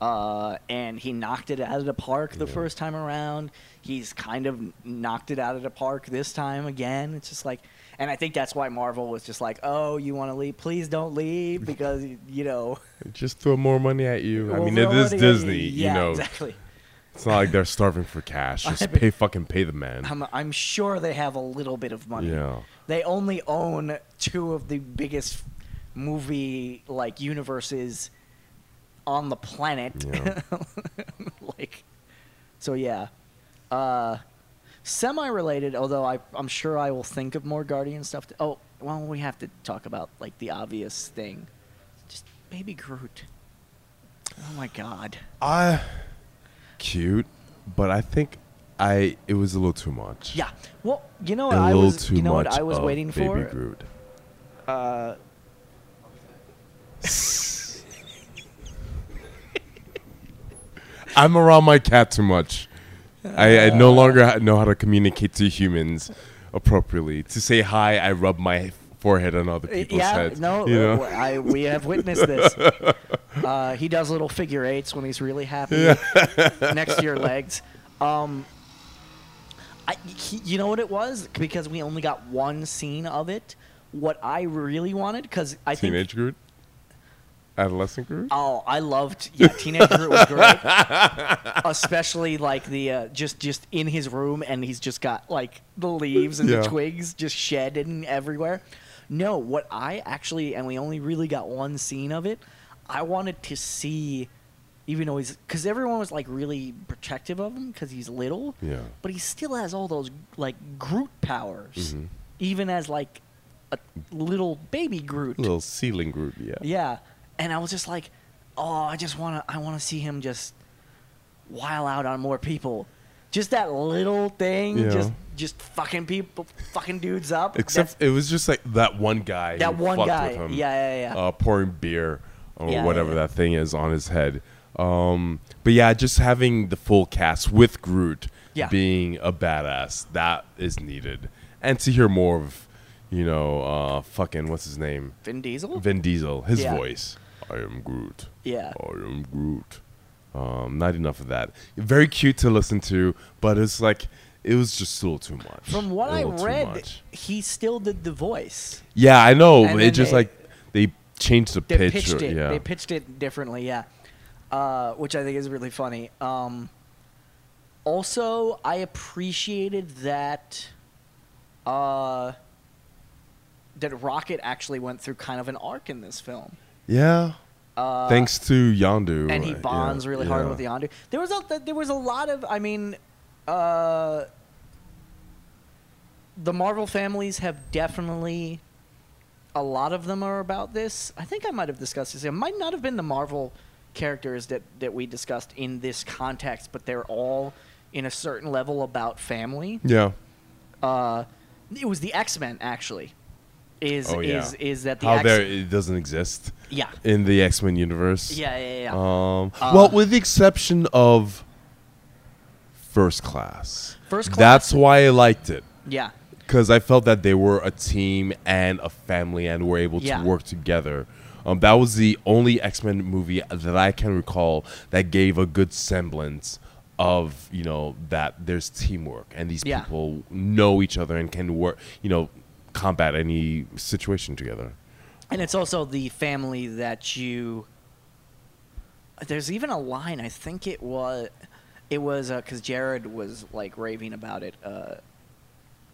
uh, and he knocked it out of the park the Yeah. first time around. He's kind of knocked it out of the park this time again. It's just like, and I think that's why Marvel was just like, "Oh, you want to leave? Please don't leave," because you know. Just throw more money at you. I mean, it is Disney. Yeah, you know, exactly. It's not like they're starving for cash. I Just mean- pay fucking pay the man. I'm, I'm sure they have a little bit of money. Yeah. they only own two of the biggest movie like universes on the planet. Yeah. like, so yeah. Uh, semi-related, although I, I'm sure I will think of more Guardian stuff. To, oh, well, we have to talk about like the obvious thing, just Baby Groot. Oh my God. I cute, but I think I it was a little too much. Yeah. Well, you know what I was. You know much what I was waiting Baby for. Groot. Uh, I'm around my cat too much. I, I no longer know how to communicate to humans appropriately. To say hi, I rub my forehead on other Uh, people's yeah, heads. no, you uh, know? w- I, we have witnessed this. Uh, he does little figure eights when he's really happy next to your legs. Um, I, he, you know what it was? Because we only got one scene of it. What I really wanted, because I think Teenage Groot, adolescent Groot. Oh, I loved yeah, Teenage Groot was great. Especially like the uh, just just in his room and he's just got like the leaves and Yeah. the twigs just shedding everywhere. No, what I actually and we only really got one scene of it. I wanted to see even though he's cuz everyone was like really protective of him cuz he's little, Yeah. but he still has all those like Groot powers. Mhm. Even as like a little baby Groot. Little ceiling Groot. Yeah. Yeah, and I was just like, oh, I just want to, I want to see him just while out on more people. Just that little thing, Yeah. just just fucking people, fucking dudes up. Except it was just like that one guy. that one guy. With him, Yeah, yeah, yeah. Uh, pouring beer or Yeah, whatever yeah. that thing is on his head. Um, but yeah, just having the full cast with Groot being a badass that is needed, and to hear more of, you know, uh, fucking what's his name, Vin Diesel. Vin Diesel, his voice. I am Groot. yeah, I am Groot. Um, not enough of that. Very cute to listen to, but it's like it was just a little too much. from what I read, he still did the voice. Yeah, I know. And It just they- like they changed the They pitch. pitched or- it. Yeah. They pitched it differently. Yeah, uh, which I think is really funny. Um, also, I appreciated that. Uh, that Rocket actually went through kind of an arc in this film. yeah. Uh, Thanks to Yondu. and he uh, yeah, bonds really hard yeah. with Yondu. There was a there was a lot of I mean, uh, the Marvel families have definitely a lot of them are about this. I think I might have discussed this. It might not have been the Marvel characters that that we discussed in this context, but they're all in a certain level about family. Yeah. Uh, it was the X Men actually. Is Oh, yeah. is is that the How X? there it doesn't exist Yeah. in the X Men universe. Yeah, yeah, yeah. Um. Uh, well, with the exception of First Class. First class. That's why I liked it. yeah. because I felt that they were a team and a family and were able Yeah. to work together. Um, that was the only X Men movie that I can recall that gave a good semblance of you know that there's teamwork and these Yeah. people know each other and can work you know combat any situation together. And it's also the family that you. There's even a line. I think it was, it was because Jared was like raving about it. Uh,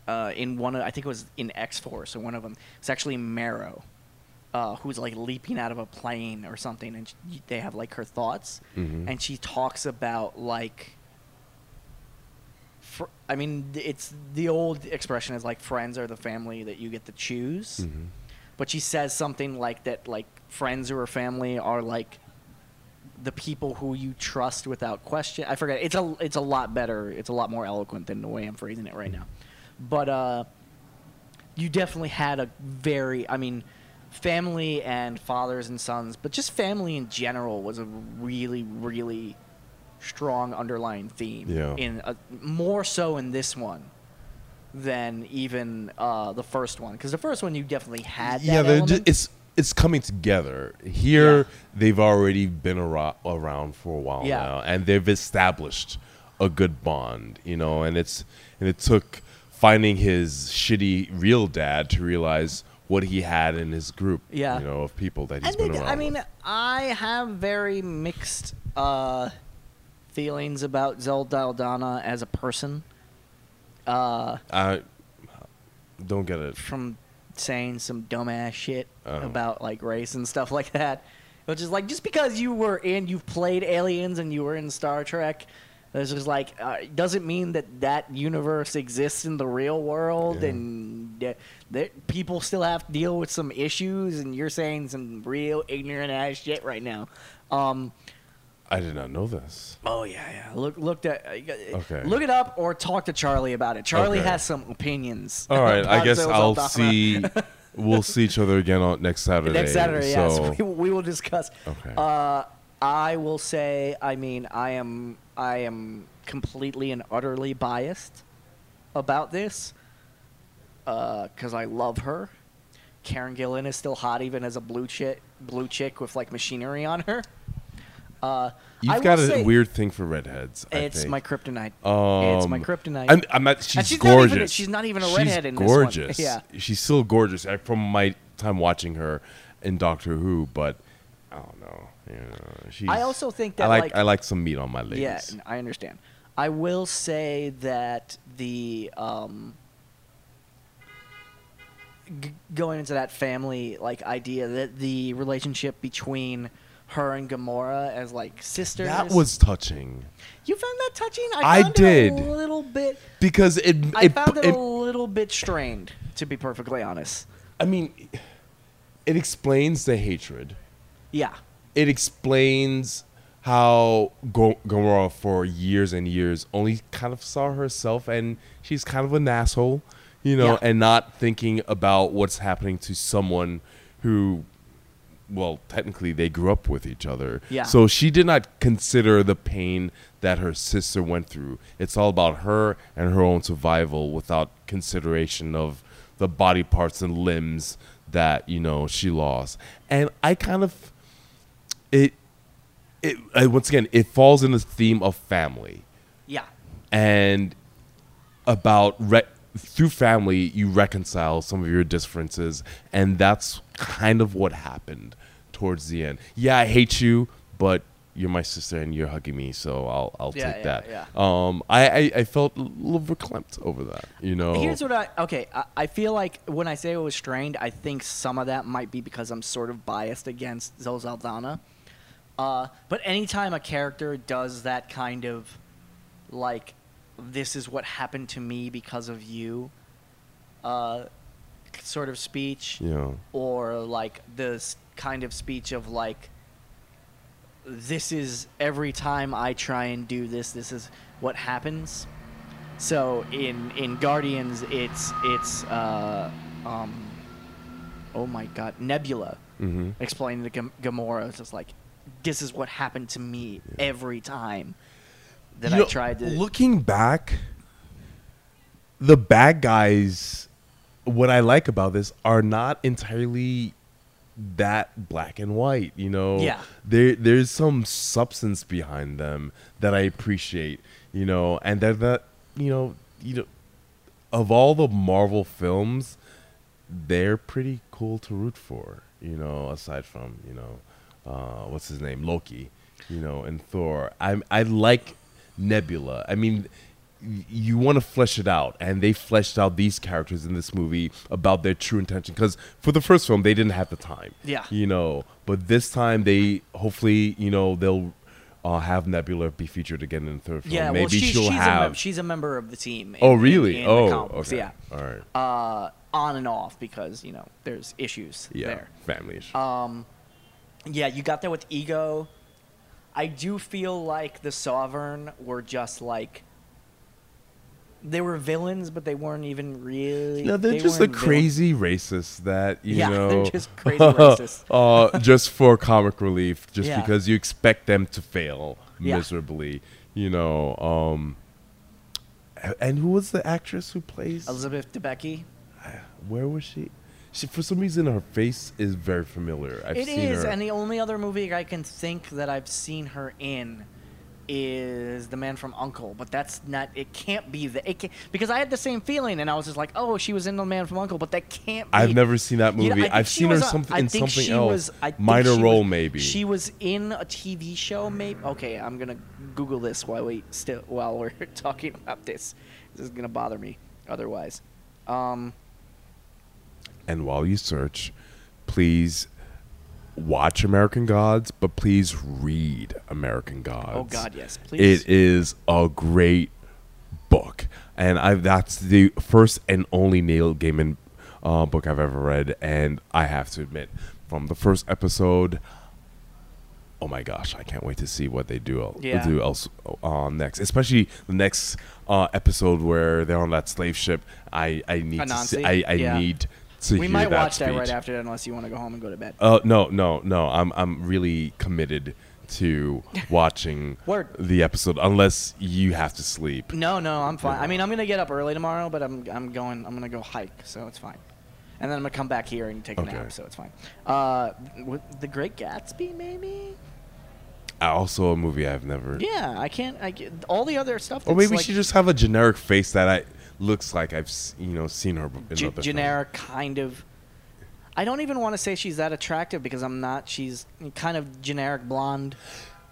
uh, in one, of, I think it was in X Force, or one of them. It's actually Marrow, uh, who's like leaping out of a plane or something, and sh they have like her thoughts, Mhm. and she talks about like. Fr- I mean, it's the old expression is like friends are the family that you get to choose. Mm-hmm. but she says something like that like friends or family are like the people who you trust without question. I forget it's a it's a lot better it's a lot more eloquent than the way i'm phrasing it right now. But uh you definitely had a very i mean family and fathers and sons but just family in general was a really really strong underlying theme Yeah. in a, more so in this one than even uh, the first one because the first one you definitely had that yeah, they're it's it's coming together. Here, Yeah. they've already been ara- around for a while Yeah. now, and they've established a good bond. You know, and it's and it took finding his shitty real dad to realize what he had in his group. Yeah. you know, of people that he's I been think around. I mean with. I have very mixed uh, feelings about Zoe Saldana as a person. Uh, I don't get it. from saying some dumbass shit Oh. about like race and stuff like that. Which is like just because you were in, you've played Aliens and you were in Star Trek, it's just like uh, doesn't mean that that universe exists in the real world Yeah. and that people still have to deal with some issues. And you're saying some real ignorant ass shit right now. Um, I did not know this. Oh yeah, yeah. Look, looked at. Uh, Okay. Look it up or talk to Charlie about it. Charlie Okay. has some opinions. All right, I about guess I'll see. We'll see each other again on next Saturday. Next Saturday, so, yes, we, we will discuss. Okay. Uh, I will say, I mean, I am, I am completely and utterly biased about this, because I love her. Karen Gillan is still hot, even as a blue chick, blue chick with like machinery on her. Uh, You've I got a weird thing for redheads. I It's think. my kryptonite. Um, it's my kryptonite. I'm, I'm not. She's, she's not even- gorgeous. she's not even a She's redhead in this one. gorgeous. Yeah. she's still gorgeous. I, from my time watching her in Doctor Who, but I don't know. You know she's, I also think I that, like, like- I like some meat on my legs. Yeah, I understand. I will say that the um, g- going into that family like idea that the relationship between her and Gamora as like sisters. That was touching you found that touching. I I, did. a little bit. because it. I it, found it, it a little bit strained, to be perfectly honest. I mean, it explains the hatred. Yeah, it explains how Gamora for years and years only kind of saw herself and she's kind of an asshole, you know, Yeah. and not thinking about what's happening to someone who well, technically they grew up with each other. Yeah. So she did not consider the pain that her sister went through. It's all about her and her own survival without consideration of the body parts and limbs that, you know, she lost. And I kind of it it uh, once again it falls in the theme of family yeah, and about re- through family you reconcile some of your differences and that's kind of what happened towards the end yeah i hate you but you're my sister and you're hugging me so i'll i'll Yeah, take yeah, that yeah. um I, I i felt a little verklempt over that you know Here's what I okay. I, I feel like when I say it was strained, I think some of that might be because I'm sort of biased against Zoe Saldana. Uh, but anytime a character does that kind of like, this is what happened to me because of you, uh, sort of speech, know or like this kind of speech of like, this is every time I try and do this, this is what happens. So in in Guardians, it's it's uh, um, oh my god, Nebula mm-hmm. explaining to Gam- Gamora. It's just like this is what happened to me every time that You I know, tried to. Looking back, the bad guys what I like about this are not entirely that black and white. You know, Yeah. There there's some substance behind them that I appreciate. You know, and that that you know you know of all the Marvel films, they're pretty cool to root for. You know, aside from you know, uh, what's his name, Loki. You know, and Thor. I I like Nebula. I mean, you want to flesh it out, and they fleshed out these characters in this movie about their true intention. Because for the first film, they didn't have the time. Yeah. You know, but this time they hopefully you know they'll. Uh, have Nebula be featured again in the third film. Yeah, Maybe well, she, she'll she's, have. a mem- she's a member of the team. in- Oh, really? in the oh, okay. Yeah. All right. Uh, on and off because you know there's issues yeah. there. Family issue. Um, yeah, you got there with ego. I do feel like the Sovereign were just like they were villains, but they weren't even really. no, they're they just the crazy racists that you Yeah, know. they're just crazy racists. uh, just for comic relief, just Yeah. because you expect them to fail Yeah. miserably. You know. Um, and who was the actress who plays? Elizabeth Debicki. Where was she? She for some reason her face is very familiar. I've It is, her. and the only other movie I can think that I've seen her in is The Man from Uncle, but that's not. It can't be the. It can, because I had the same feeling, and I was just like, "Oh, she was in The Man from Uncle," but that can't. be. I've never seen that You know, movie. I've seen her something I in think something she else. was- Minor role, was- maybe. She was in a TV show, maybe. Okay, I'm gonna Google this while we still while we're talking about this. This is gonna bother me otherwise. Um, And while you search, please watch American Gods, but please read American Gods. oh God, yes, please. It is a great book, and I that's the first and only Neil Gaiman uh, book I've ever read, and I have to admit, from the first episode. Oh my gosh! I can't wait to see what they do. Yeah. Do else uh, next, especially the next uh, episode where they're on that slave ship. I I need to see. Anansi? I, I Yeah. need we might that watch that right after that, unless you want to go home and go to bed. Uh, no, no, no. I'm I'm really committed to watching the episode unless you have to sleep. No, no, I'm fine. I mean, I'm gonna get up early tomorrow, but I'm I'm going. I'm gonna go hike, so it's fine. And then I'm gonna come back here and take a Okay. nap, so it's fine. Uh, The Great Gatsby, maybe. Also, a movie I've never. Yeah, I can't. I all the other stuff. Or maybe like she just have a generic face that I looks like I've you know seen her in ge- other films. generic kind of. I don't even want to say she's that attractive because I'm not. She's kind of generic blonde,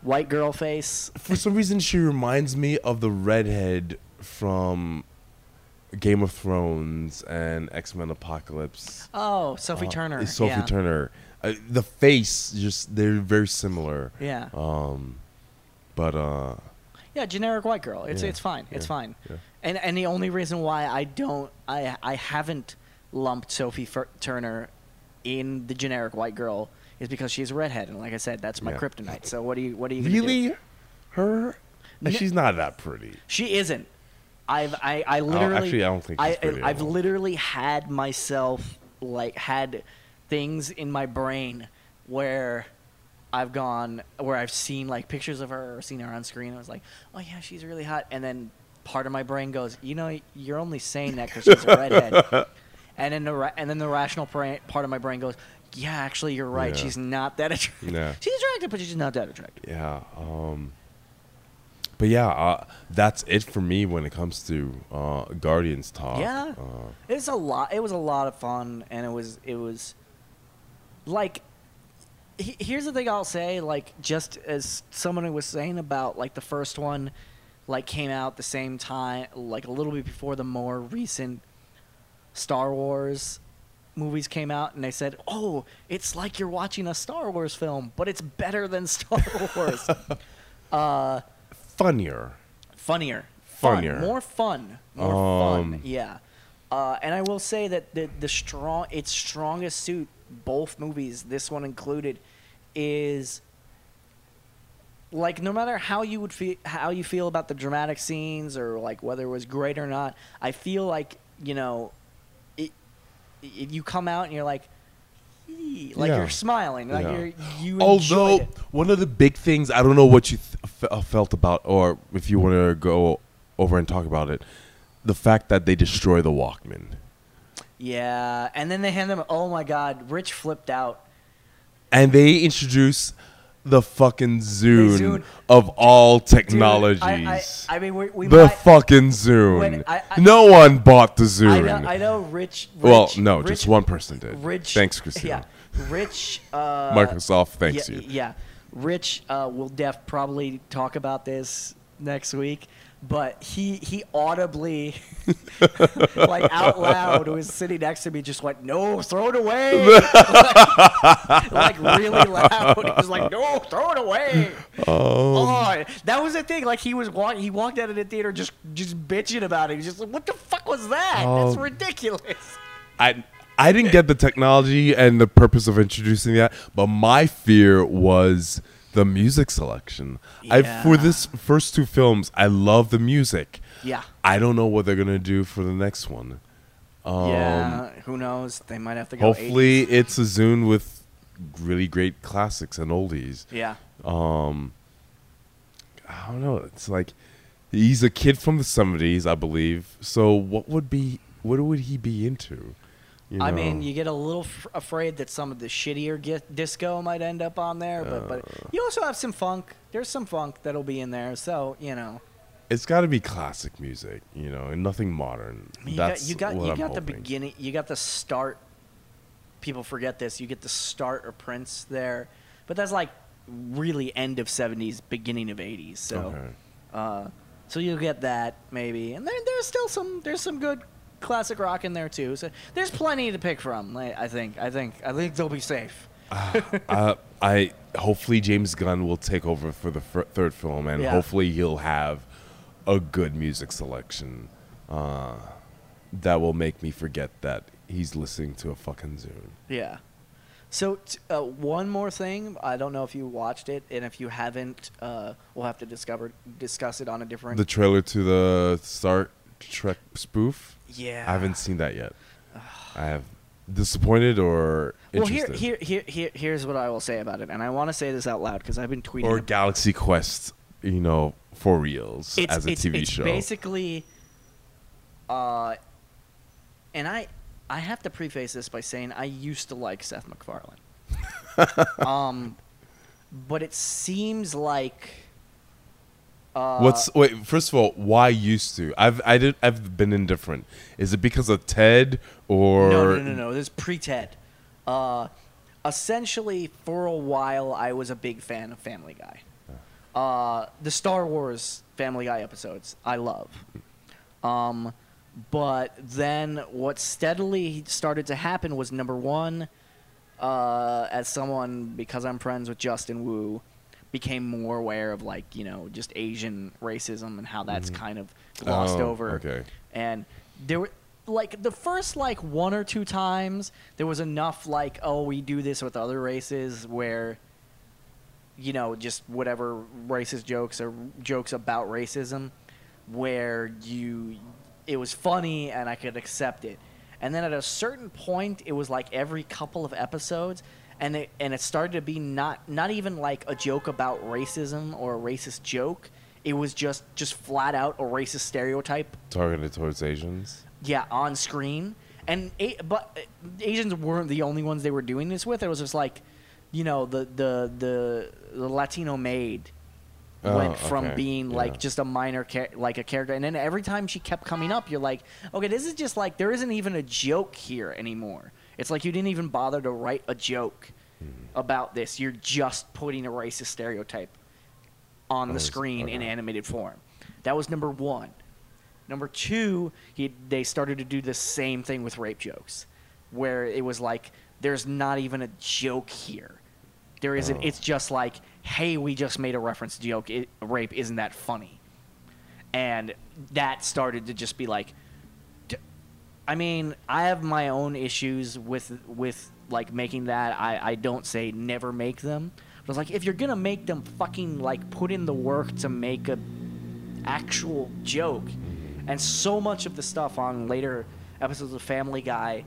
white girl face. For some reason, she reminds me of the redhead from Game of Thrones and X Men Apocalypse. Oh, Sophie Uh, Turner. Sophie yeah. Turner. Uh, the face, just they're very similar. Yeah. Um, but uh, Yeah, generic white girl. It's Yeah, it's fine. It's yeah, fine. And and the only reason why I don't I I haven't lumped Sophie Fer- Turner in the generic white girl is because she's a redhead, and like I said, that's my Yeah. kryptonite. So what do you what are you gonna do? really, her? N- She's not that pretty. She isn't. I've I, I oh, literally Oh, actually, I don't think I, at I've literally had myself like had things in my brain where I've gone where I've seen like pictures of her or seen her on screen. I was like, oh yeah, she's really hot, and then part of my brain goes, you know, you're only saying that because she's a redhead, and then the ra- and then the rational part of my brain goes, yeah, actually, you're right. Yeah. She's not that attractive. Yeah. She's attractive, but she's not that attractive. Yeah. Um, but yeah, uh, that's it for me when it comes to uh, Guardians talk. Yeah. Uh, It's a lot. It was a lot of fun, and it was it was like. he- Here's the thing I'll say, like just as someone was saying about like the first one, like came out the same time, like a little bit before the more recent Star Wars movies came out, and they said, "Oh, it's like you're watching a Star Wars film, but it's better than Star Wars." uh, funnier. funnier, Fun. Funnier. more fun, more Um, fun. Yeah, uh, and I will say that the the strong its strongest suit, both movies, this one included, is like no matter how you would feel how you feel about the dramatic scenes or like whether it was great or not, I feel like you know, it, it you come out and you're like. "Ee," Like Yeah. you're smiling, like Yeah. you're you Although enjoyed it. one of the big things I don't know what you th- f- uh, felt about, or if you want to go over and talk about it, the fact that they destroy the Walkman. Yeah, and then they hand them. Oh my God, Rich flipped out. and they introduce the fucking Zune, Zune. of all Dude, technologies. I, I, I mean, we, we the might, fucking Zune. I- I- no one bought the I Zune. know, I know, Rich. Rich well, no, Rich, just one person did. Rich. Thanks, Christina. Yeah, Rich. Uh, Microsoft thanks yeah, you. Yeah, Rich uh, will def probably talk about this next week, but he he audibly, like out loud, who was sitting next to me, just went, "No, throw it away!" like, like, really loud. He was like, "No, throw it away!" Um, oh, that was the thing. Like he was walk, he walked out of the theater just just bitching about it. He was just like, "What the fuck was that? That's Oh. ridiculous." I I didn't get the technology and the purpose of introducing that, but my fear was the music selection. I for this first two films, I love the music. Yeah. I don't know what they're gonna do for the next one. Um, yeah, who knows? They might have to go. Hopefully, it's a Zune with really great classics and oldies. Yeah. Um, I don't know. It's like he's a kid from the seventies, I believe. So what would be what would he be into? You I mean, you get a little f- afraid that some of the shittier gi- disco might end up on there, but but Uh. you also have some funk. There's some funk that'll be in there, so you know. it's got to be classic music, you know, and nothing modern. I mean, you That's got you got you I'm got the beginning. You got the start. People forget this. You get the start of Prince there, but that's like really end of '70s, beginning of '80s. So. Okay. Uh, so you'll get that maybe, and there, there's still some there's some good classic rock in there too. So there's plenty to pick from. like, I think I think I think they'll be safe. uh, I hopefully James Gunn will take over for the fir- third film, and Yeah. hopefully he'll have a good music selection uh, that will make me forget that he's listening to a fucking Zune. Yeah. So t- uh, one more thing, I don't know if you watched it, and if you haven't, uh, we'll have to discover discuss it on a different. The trailer to the Star Trek spoof. yeah. I haven't seen that yet. I have disappointed or Well, here, here, here, here, here's what I will say about it, and I want to say this out loud because I've been tweeting. or Galaxy Quest. You know, for reals it's, as a it's, TV it's show. basically, uh, and I, I have to preface this by saying I used to like Seth MacFarlane. um, but it seems like. Uh, What's wait? First of all, why used to? I've I did I've been indifferent. Is it because of Ted or No, no, no, no. This is pre-TED. Uh, essentially, for a while, I was a big fan of Family Guy. Uh, the Star Wars Family Guy episodes, I love. Um, but then what steadily started to happen was number one, uh, as someone because I'm friends with Justin Wu, became more aware of like you know just Asian racism and how that's mm-hmm. kind of glossed Oh, over. okay. and there were like the first like one or two times there was enough like oh we do this with other races where you know just whatever racist jokes or jokes about racism where you it was funny and I could accept it. And then at a certain point it was like every couple of episodes and it and it started to be not not even like a joke about racism or a racist joke it was just just flat out a racist stereotype targeted towards Asians? yeah, on screen. And but uh, Asians weren't the only ones they were doing this with. It was just like, you know, the the the, the Latino maid Oh, went from okay, being like just a minor char- like a character, and then every time she kept coming up, you're like, okay, this is just like there isn't even a joke here anymore. It's like you didn't even bother to write a joke Hmm. about this. You're just putting a racist stereotype on the was- screen in animated form. That was number one. Number two, he, they started to do the same thing with rape jokes, where it was like, there's not even a joke here. There isn't. Oh. It's just like, hey, we just made a reference joke. It, rape isn't that funny? And that started to just be like, I mean, I have my own issues with with like making that. I I don't say never make them. But it's like if you're gonna make them, fucking like put in the work to make a actual joke. And so much of the stuff on later episodes of Family Guy,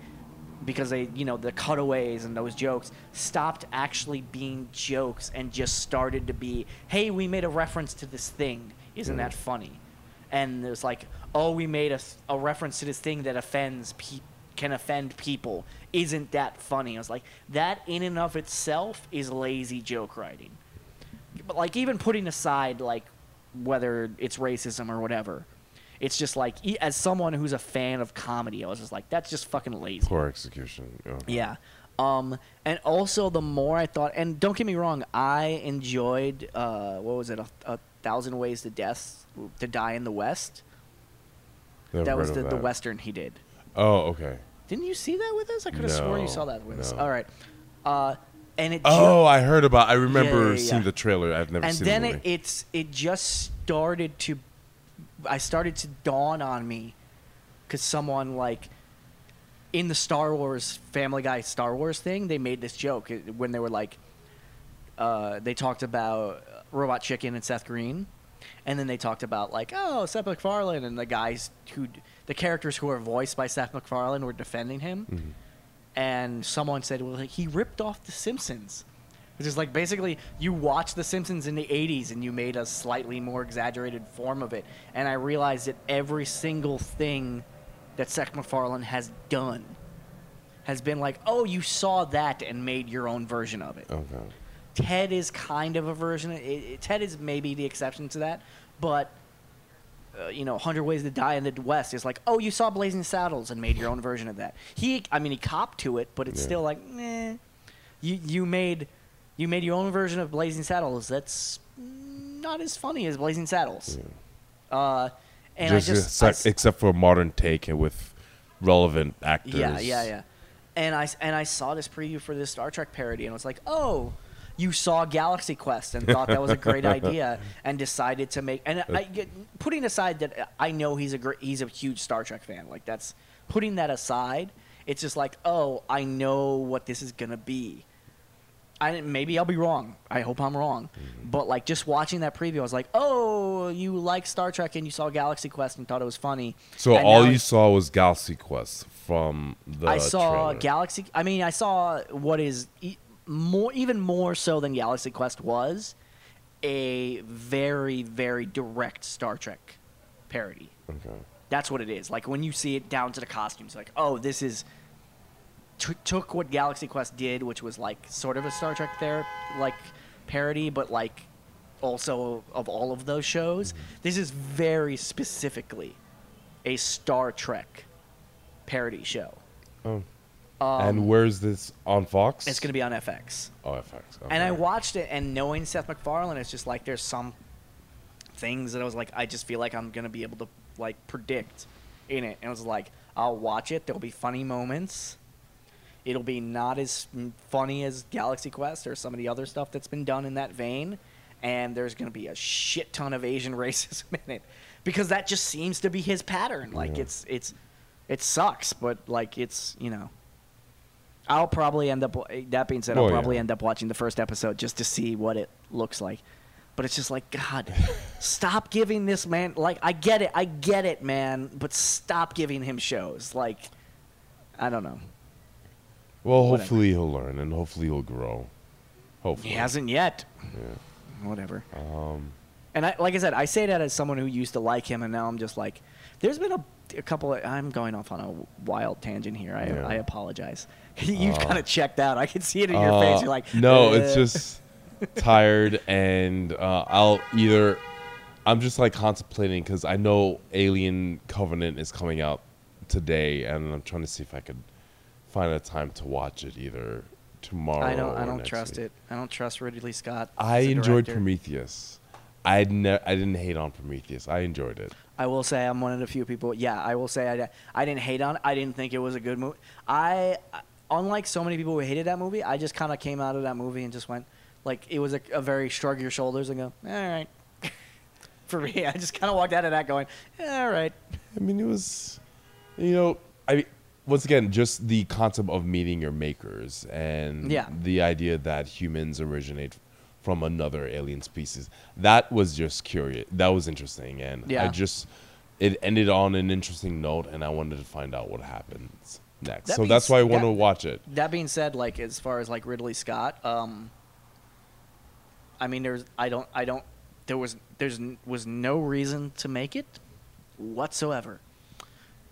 because they, you know, the cutaways and those jokes stopped actually being jokes and just started to be, hey, we made a reference to this thing. Isn't that funny? And there's like, oh, we made a, a reference to this thing that offends pe- can offend people isn't that funny. I was like, that in and of itself is lazy joke writing. But like even putting aside like whether it's racism or whatever, it's just like as someone who's a fan of comedy, I was just like, that's just fucking lazy. Poor execution. yeah. Yeah. Um, and also the more I thought, and don't get me wrong, I enjoyed uh, what was it, a, a thousand ways to death to die in the West. Never that was the, of the western he did. Oh, okay. Didn't you see that with us? I could have sworn you saw that with us. All right. Uh, and it. ju- Oh, I heard about. I remember yeah, yeah. seeing the trailer. I've never and seen then the it, it's it just started to i started to dawn on me because someone like in the star wars family guy star wars thing they made this joke uh, when they were like uh, they talked about robot chicken and seth green and then they talked about like oh seth macfarlane and the guys who the characters who are voiced by seth macfarlane were defending him Mhm. and someone said, "Well, he ripped off The Simpsons," which is like basically you watched The Simpsons in the '80s and you made a slightly more exaggerated form of it. And I realized that every single thing that Seth MacFarlane has done has been like, "Oh, you saw that and made your own version of it." Okay. Ted is kind of a version. It, it, Ted is maybe the exception to that, but uh, you know, 100 Ways to Die in the West is like, oh, you saw Blazing Saddles and made your own version of that. He, I mean, he copped to it, but it's Yeah. still like, eh. You you made you made your own version of Blazing Saddles. That's not as funny as Blazing Saddles. Uh, and just, I just except, I except for a modern take and with relevant actors. Yeah, yeah, yeah. And I and I saw this preview for this Star Trek parody, and I was like, oh, you saw Galaxy Quest and thought that was a great idea, and decided to make. And I uh, putting aside that I know he's a great, he's a huge Star Trek fan. Like that's putting that aside. It's just like, oh, I know what this is gonna be. I maybe I'll be wrong. I hope I'm wrong. Mm-hmm. But like just watching that preview, I was like, oh, you like Star Trek and you saw Galaxy Quest and thought it was funny. So And all you it- saw was Galaxy Quest from the I saw trailer. Galaxy. I mean, I saw what is more, even more so than Galaxy Quest was, a very, very direct Star Trek parody. Okay. That's what it is. Like when you see it down to the costumes, like, oh, this is t- took what Galaxy Quest did, which was like sort of a Star Trek there, like parody, but like also of all of those shows. Mm-hmm. This is very specifically a Star Trek parody show. Oh. Um, and where's this on Fox? it's going to be on FX. Oh, FX. And I watched it, and knowing Seth MacFarlane, it's just like there's some things that I was like, I just feel like I'm going to be able to like predict in it. And I was like, I'll watch it. There'll be funny moments. It'll be not as funny as Galaxy Quest or some of the other stuff that's been done in that vein. And there's going to be a shit ton of Asian racism in it because that just seems to be his pattern. Like Yeah. it's it's it sucks, but like it's you know. I'll probably end up. That being said, I'll yeah. probably end up watching the first episode just to see what it looks like. But it's just like God, stop giving this man. Like I get it, I get it, man. But stop giving him shows. Like I don't know. Well, whatever. hopefully he'll learn and hopefully he'll grow. Hopefully. He hasn't yet. Yeah. Whatever. Um, And I, like I said, I say that as someone who used to like him, and now I'm just like, there's been a, a couple. Of, I'm going off on a wild tangent here. I, Yeah. I apologize. You've Uh, kind of checked out. I can see it in your uh, face. You're like, no, it's "Uh." just tired, and uh, I'll either. I'm just like contemplating because I know Alien Covenant is coming out today, and I'm trying to see if I could find a time to watch it either tomorrow. I don't. I don't trust week. it. I don't trust Ridley Scott. I enjoyed. Prometheus. I ne- I didn't hate on Prometheus. I enjoyed it. I will say I'm one of the few people. Yeah, I will say I, I didn't hate on it. I didn't think it was a good movie. I, unlike so many people who hated that movie, I just kind of came out of that movie and just went, like, it was a, a very shrug your shoulders and go, all right. For me, I just kind of walked out of that going, all right. I mean, it was, you know, I mean, once again just the concept of meeting your makers and Yeah. the idea that humans originate from another alien species. That was just curious. That was interesting, and I just it ended on an interesting note, and I wanted to find out what happens next. That so that's why I want to watch it. That being said, like as far as like Ridley Scott, um, I mean, there's I don't I don't there was there's was no reason to make it whatsoever.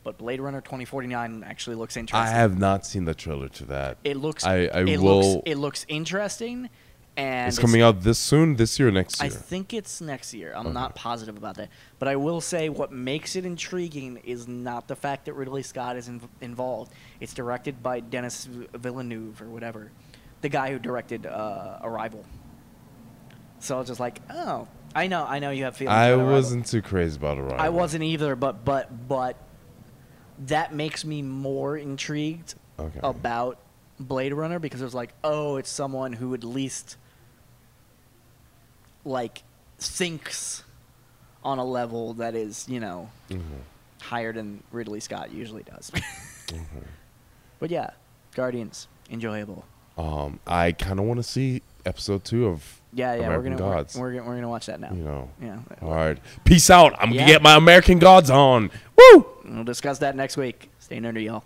but Blade Runner 2049 actually looks interesting. I have not seen the trailer to that. it looks. I- I it will- Looks, it looks interesting, and It's coming out this soon, this year, or next year. I think it's next year. I'm Okay. not positive about that, but I will say what makes it intriguing is not the fact that Ridley Scott is inv- involved. It's directed by Dennis Villeneuve or whatever, the guy who directed uh, Arrival. So I was just like, oh, I know, I know you have feelings. I wasn't too crazy about Arrival. I wasn't either, but but but that makes me more intrigued Okay. about Blade Runner because it was like, oh, it's someone who at least like thinks on a level that is, you know, Mhm. higher than Ridley Scott usually does. Mm-hmm. But yeah, Guardians, enjoyable. Um, I kind of want to see episode two of Yeah, yeah, American we're gonna Gods. We're, we're gonna we're gonna watch that now. you know. Yeah, All right, peace out. I'm Yeah. gonna get my American Gods on. Woo! we'll discuss that next week. Stay nerdy, y'all.